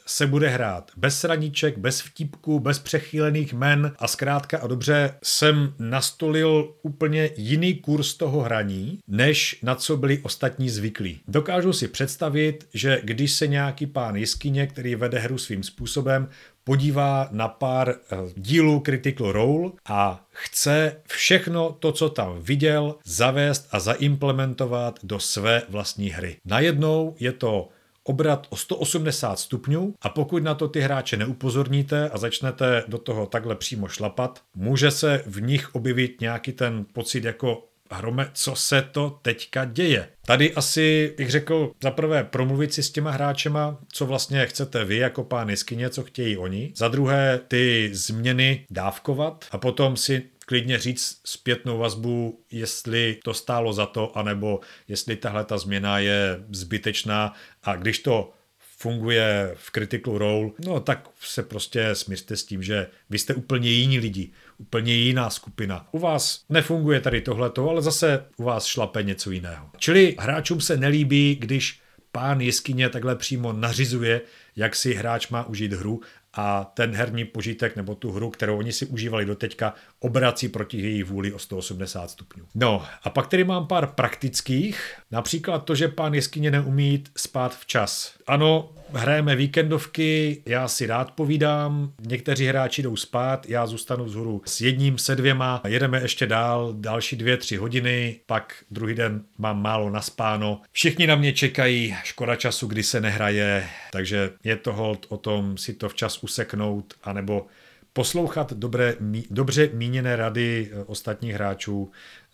se bude hrát bez sraníček, bez vtipků, bez přechýlených men a zkrátka a dobře jsem nastolil úplně jiný kurz toho hraní, než na co byli ostatní zvyklí. Dokážu si představit, že když se nějaký pán jiskyně, který vede hru svým způsobem, podívá na pár eh, dílů Critical Role a chce všechno to, co tam viděl, zavést a zaimplementovat do své vlastní hry. Najednou je to obrat o 180 stupňů a pokud na to ty hráče neupozorníte a začnete do toho takhle přímo šlapat, může se v nich objevit nějaký ten pocit jako Hrome, co se to teďka děje? Tady asi bych řekl za prvé promluvit si s těma hráčema, co vlastně chcete vy jako pán jeskyně, co chtějí oni. Za druhé ty změny dávkovat a potom si klidně říct zpětnou vazbu, jestli to stálo za to, anebo jestli tahle ta změna je zbytečná a když to funguje v Critical Role, no tak se prostě smířte s tím, že vy jste úplně jiní lidi, úplně jiná skupina. U vás nefunguje tady tohleto, ale zase u vás šlape něco jiného. Čili hráčům se nelíbí, když pán jeskyně takhle přímo nařizuje, jak si hráč má užít hru a ten herní požitek nebo tu hru, kterou oni si užívali doteďka, obrací proti její vůli o 180 stupňů. No a pak tady mám pár praktických, například to, že pán jeskyně neumí spát včas. Ano, hrajeme víkendovky, já si rád povídám, někteří hráči jdou spát, já zůstanu vzhůru s jedním, se dvěma, jedeme ještě dál, další dvě, tři hodiny, pak druhý den mám málo naspáno. Všichni na mě čekají, škoda času, kdy se nehraje, takže je to hold o tom si to včas useknout, anebo poslouchat dobré, dobře míněné rady eh, ostatních hráčů,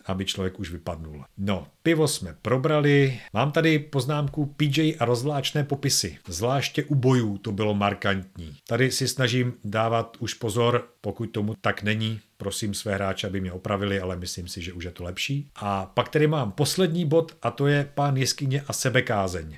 aby člověk už vypadnul. No, pivo jsme probrali. Mám tady poznámku PJ a rozvláčné popisy. Zvláště u bojů to bylo markantní. Tady si snažím dávat už pozor, pokud tomu tak není, prosím své hráče, aby mě opravili, ale myslím si, že už je to lepší. A pak tady mám poslední bod a to je pán jeskyně a sebekázeň.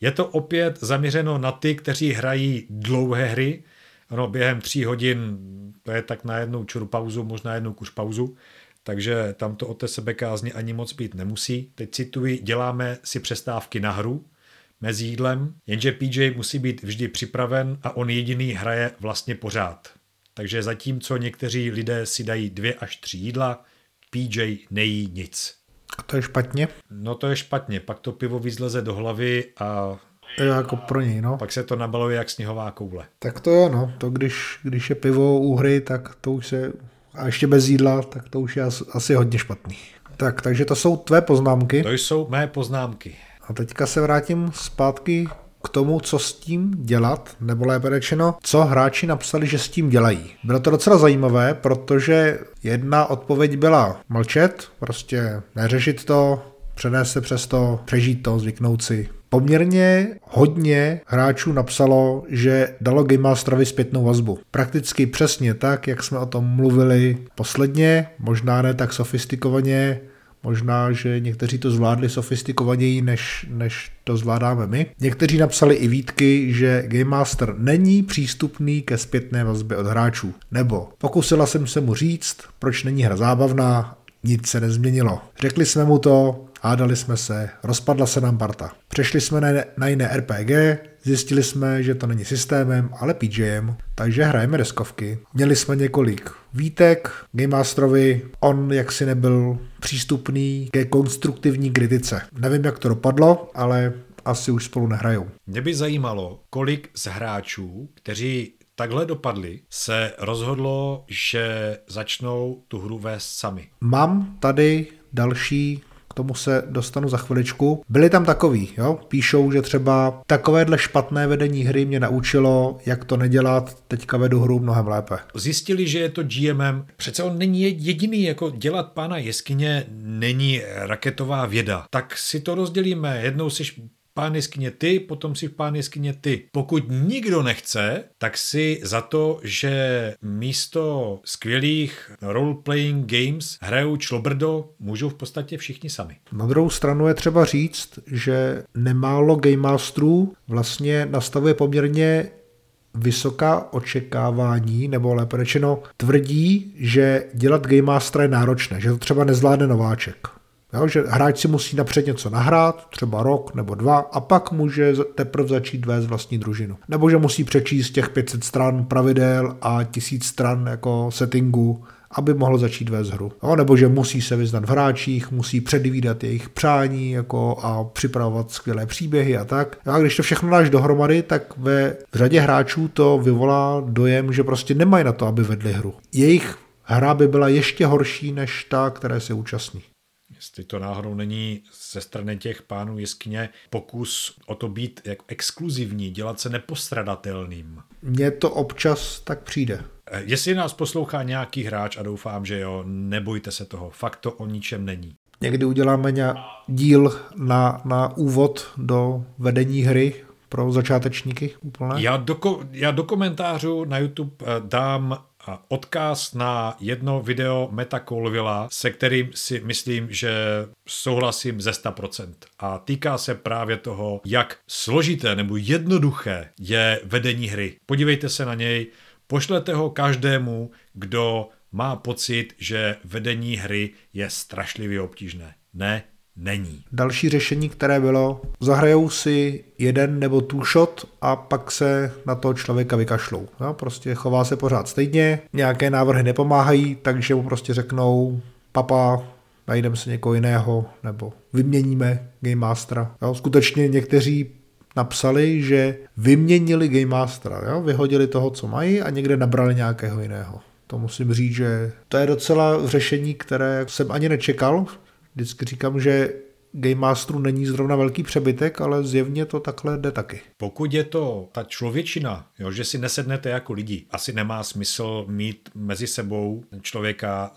Je to opět zaměřeno na ty, kteří hrají dlouhé hry, ano, během tří hodin, to je tak na jednou čuru pauzu, možná jednou kuš pauzu, takže tam to o té sebekázně ani moc být nemusí. Teď cituji, děláme si přestávky na hru mezi jídlem, jenže PJ musí být vždy připraven a on jediný hraje vlastně pořád. Takže zatímco někteří lidé si dají dvě až tři jídla, PJ nejí nic. A to je špatně? No to je špatně, pak to pivo vyzleze do hlavy a je jako pro něj, no. Pak se to nabaluje jak sněhová koule. Tak to jo, no. To když, když je pivo u hry, tak to už se... A ještě bez jídla, tak to už je asi hodně špatný. Tak, takže to jsou tvé poznámky. To jsou mé poznámky. A teďka se vrátím zpátky k tomu, co s tím dělat, nebo lépe řečeno, co hráči napsali, že s tím dělají. Bylo to docela zajímavé, protože jedna odpověď byla mlčet, prostě neřešit to, přenést se přes to, přežít to, zvyknout si. Poměrně hodně hráčů napsalo, že dalo Game Masterovi zpětnou vazbu. Prakticky přesně tak, jak jsme o tom mluvili posledně, možná ne tak sofistikovaně, Možná, že někteří to zvládli sofistikovaněji, než, než to zvládáme my. Někteří napsali i výtky, že Game Master není přístupný ke zpětné vazbě od hráčů. Nebo pokusila jsem se mu říct, proč není hra zábavná, nic se nezměnilo. Řekli jsme mu to, hádali jsme se, rozpadla se nám parta. Přešli jsme na, na jiné RPG, zjistili jsme, že to není systémem, ale PJM, takže hrajeme deskovky. Měli jsme několik výtek, Game Masterovi, on jaksi nebyl přístupný ke konstruktivní kritice. Nevím, jak to dopadlo, ale asi už spolu nehrajou. Mě by zajímalo, kolik z hráčů, kteří takhle dopadli, se rozhodlo, že začnou tu hru vést sami. Mám tady další k tomu se dostanu za chviličku. Byli tam takový, jo, píšou, že třeba takovéhle špatné vedení hry mě naučilo, jak to nedělat, teďka vedu hru mnohem lépe. Zjistili, že je to GMM. Přece on není jediný, jako dělat pána jeskyně není raketová věda. Tak si to rozdělíme. Jednou si pán jeskyně ty, potom si v pán jeskyně ty. Pokud nikdo nechce, tak si za to, že místo skvělých role-playing games hrajou člobrdo, můžou v podstatě všichni sami. Na druhou stranu je třeba říct, že nemálo game masterů vlastně nastavuje poměrně vysoká očekávání, nebo lépe řečeno tvrdí, že dělat Game Master je náročné, že to třeba nezvládne nováček. Jo, že hráč si musí napřed něco nahrát, třeba rok nebo dva, a pak může teprve začít vést vlastní družinu. Nebo že musí přečíst těch 500 stran pravidel a 1000 stran jako settingu, aby mohl začít vést hru. Jo, nebo že musí se vyznat v hráčích, musí předvídat jejich přání jako a připravovat skvělé příběhy a tak. A když to všechno dáš dohromady, tak ve řadě hráčů to vyvolá dojem, že prostě nemají na to, aby vedli hru. Jejich hra by byla ještě horší než ta, které se účastní jestli to náhodou není ze strany těch pánů jeskyně pokus o to být jako exkluzivní, dělat se nepostradatelným. Mně to občas tak přijde. Eh, jestli nás poslouchá nějaký hráč a doufám, že jo, nebojte se toho, fakt to o ničem není. Někdy uděláme díl na, na úvod do vedení hry pro začátečníky úplné? Já do, já do komentářů na YouTube eh, dám odkaz na jedno video Meta Colvilla, se kterým si myslím, že souhlasím ze 100%. A týká se právě toho, jak složité nebo jednoduché je vedení hry. Podívejte se na něj, pošlete ho každému, kdo má pocit, že vedení hry je strašlivě obtížné. Ne, není. Další řešení, které bylo, zahrajou si jeden nebo two shot a pak se na toho člověka vykašlou. No, prostě chová se pořád stejně, nějaké návrhy nepomáhají, takže mu prostě řeknou, papa, najdeme se někoho jiného, nebo vyměníme Game Mastera. Jo, skutečně někteří napsali, že vyměnili Game Mastera, jo? vyhodili toho, co mají a někde nabrali nějakého jiného. To musím říct, že to je docela řešení, které jsem ani nečekal, Vždycky říkám, že Game Masteru není zrovna velký přebytek, ale zjevně to takhle jde taky. Pokud je to ta člověčina, jo, že si nesednete jako lidi, asi nemá smysl mít mezi sebou člověka,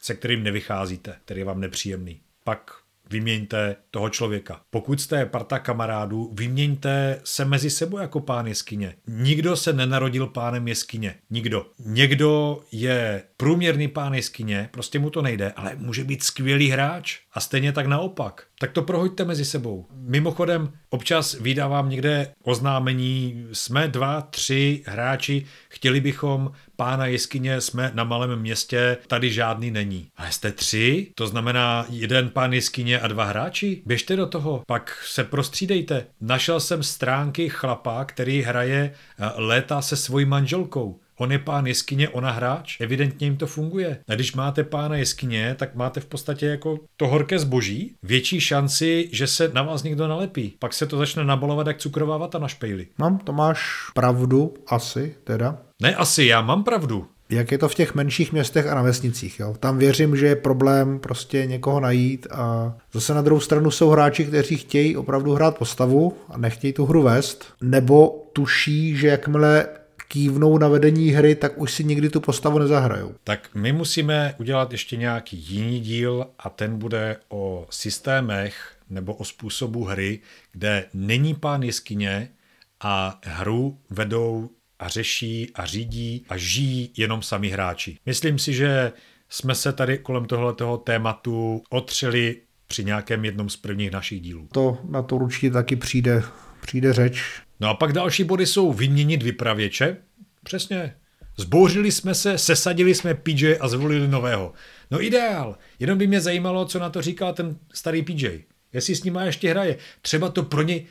se kterým nevycházíte, který je vám nepříjemný. Pak vyměňte toho člověka. Pokud jste parta kamarádů, vyměňte se mezi sebou jako pán jeskyně. Nikdo se nenarodil pánem jeskyně. Nikdo. Někdo je průměrný pán jeskyně, prostě mu to nejde, ale může být skvělý hráč. A stejně tak naopak. Tak to prohoďte mezi sebou. Mimochodem, občas vydávám někde oznámení, jsme dva, tři hráči, chtěli bychom pána jeskyně, jsme na malém městě, tady žádný není. A jste tři, to znamená jeden pán jeskyně a dva hráči? Běžte do toho, pak se prostřídejte. Našel jsem stránky chlapa, který hraje eh, léta se svojí manželkou. On je pán jeskyně, ona hráč. Evidentně jim to funguje. A když máte pána jeskyně, tak máte v podstatě jako to horké zboží, větší šanci, že se na vás někdo nalepí. Pak se to začne nabalovat jak cukrová vata na špejli. No, to máš pravdu, asi teda. Ne, asi, já mám pravdu. Jak je to v těch menších městech a na vesnicích. Jo? Tam věřím, že je problém prostě někoho najít a zase na druhou stranu jsou hráči, kteří chtějí opravdu hrát postavu a nechtějí tu hru vést, nebo tuší, že jakmile kývnou na vedení hry, tak už si nikdy tu postavu nezahrajou. Tak my musíme udělat ještě nějaký jiný díl a ten bude o systémech nebo o způsobu hry, kde není pán jeskyně a hru vedou a řeší a řídí a žijí jenom sami hráči. Myslím si, že jsme se tady kolem tohoto tématu otřeli při nějakém jednom z prvních našich dílů. To na to určitě taky přijde, přijde řeč. No a pak další body jsou vyměnit vypravěče. Přesně. Zbouřili jsme se, sesadili jsme PJ a zvolili nového. No ideál. Jenom by mě zajímalo, co na to říkal ten starý PJ. Jestli s ním ještě hraje. Třeba to pro něj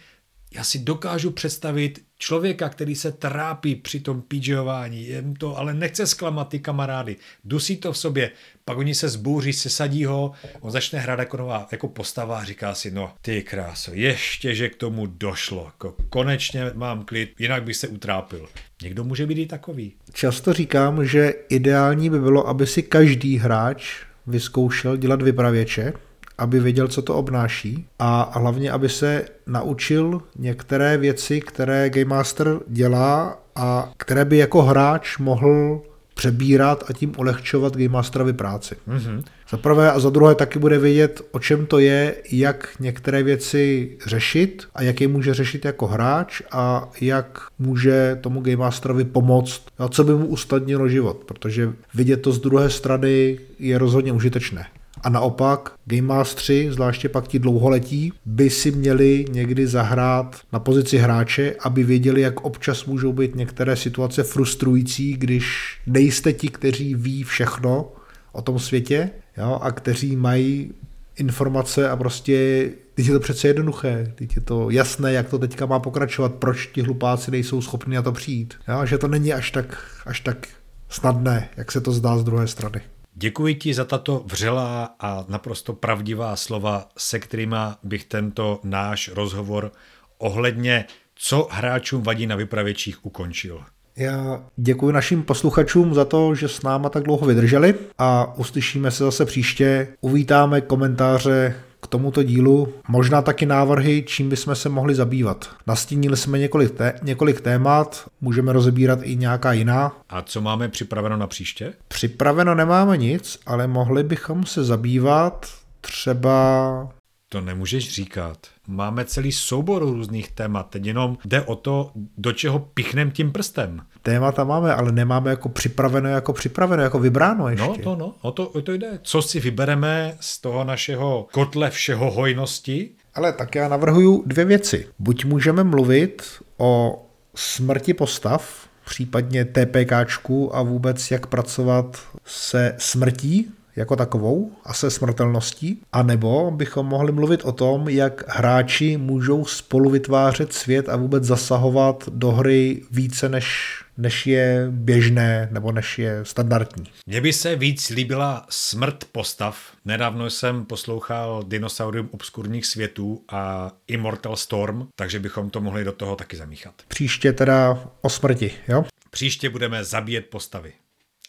já si dokážu představit člověka, který se trápí při tom PGování, jen to, ale nechce zklamat ty kamarády, dusí to v sobě, pak oni se zbouří, sesadí ho, on začne hrát jako nová, jako postava a říká si, no ty kráso, ještě, že k tomu došlo, jako konečně mám klid, jinak bych se utrápil. Někdo může být i takový. Často říkám, že ideální by bylo, aby si každý hráč vyzkoušel dělat vypravěče, aby věděl, co to obnáší a hlavně, aby se naučil některé věci, které Game Master dělá a které by jako hráč mohl přebírat a tím ulehčovat Game Masterovi práci. Mm-hmm. Za prvé a za druhé taky bude vědět, o čem to je, jak některé věci řešit a jak je může řešit jako hráč a jak může tomu Game Masterovi pomoct a co by mu usnadnilo život, protože vidět to z druhé strany je rozhodně užitečné. A naopak Game Mastery, zvláště pak ti dlouholetí, by si měli někdy zahrát na pozici hráče, aby věděli, jak občas můžou být některé situace frustrující, když nejste ti, kteří ví všechno o tom světě jo, a kteří mají informace a prostě teď je to přece jednoduché, teď je to jasné, jak to teďka má pokračovat, proč ti hlupáci nejsou schopni na to přijít. Jo, že to není až tak, až tak snadné, jak se to zdá z druhé strany. Děkuji ti za tato vřelá a naprosto pravdivá slova, se kterými bych tento náš rozhovor ohledně co hráčům vadí na vypravěčích ukončil. Já děkuji našim posluchačům za to, že s náma tak dlouho vydrželi a uslyšíme se zase příště. Uvítáme komentáře tomuto dílu, možná taky návrhy, čím bychom se mohli zabývat. Nastínili jsme několik, té, několik témat, můžeme rozebírat i nějaká jiná. A co máme připraveno na příště? Připraveno nemáme nic, ale mohli bychom se zabývat třeba to nemůžeš říkat. Máme celý soubor různých témat, teď jenom jde o to, do čeho pichnem tím prstem. Témata máme, ale nemáme jako připraveno, jako připraveno, jako vybráno ještě. No, to, no, o to, o to jde. Co si vybereme z toho našeho kotle všeho hojnosti? Ale tak já navrhuju dvě věci. Buď můžeme mluvit o smrti postav, případně TPKčku a vůbec jak pracovat se smrtí jako takovou a se smrtelností, anebo bychom mohli mluvit o tom, jak hráči můžou spolu vytvářet svět a vůbec zasahovat do hry více než než je běžné nebo než je standardní. Mně by se víc líbila smrt postav. Nedávno jsem poslouchal Dinosaurium obskurních světů a Immortal Storm, takže bychom to mohli do toho taky zamíchat. Příště teda o smrti, jo? Příště budeme zabíjet postavy.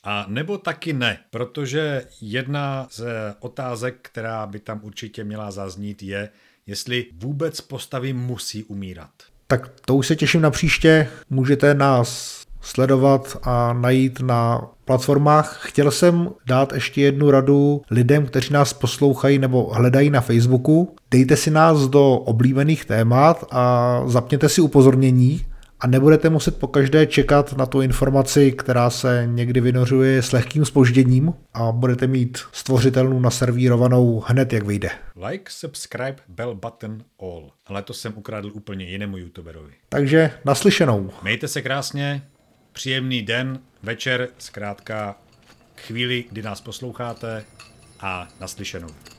A nebo taky ne, protože jedna z otázek, která by tam určitě měla zaznít, je, jestli vůbec postavy musí umírat. Tak to už se těším na příště. Můžete nás sledovat a najít na platformách. Chtěl jsem dát ještě jednu radu lidem, kteří nás poslouchají nebo hledají na Facebooku. Dejte si nás do oblíbených témat a zapněte si upozornění, a nebudete muset po každé čekat na tu informaci, která se někdy vynořuje s lehkým spožděním a budete mít stvořitelnou naservírovanou hned, jak vyjde. Like, subscribe, bell button, all. Ale to jsem ukradl úplně jinému youtuberovi. Takže naslyšenou. Mějte se krásně, příjemný den, večer, zkrátka chvíli, kdy nás posloucháte a naslyšenou.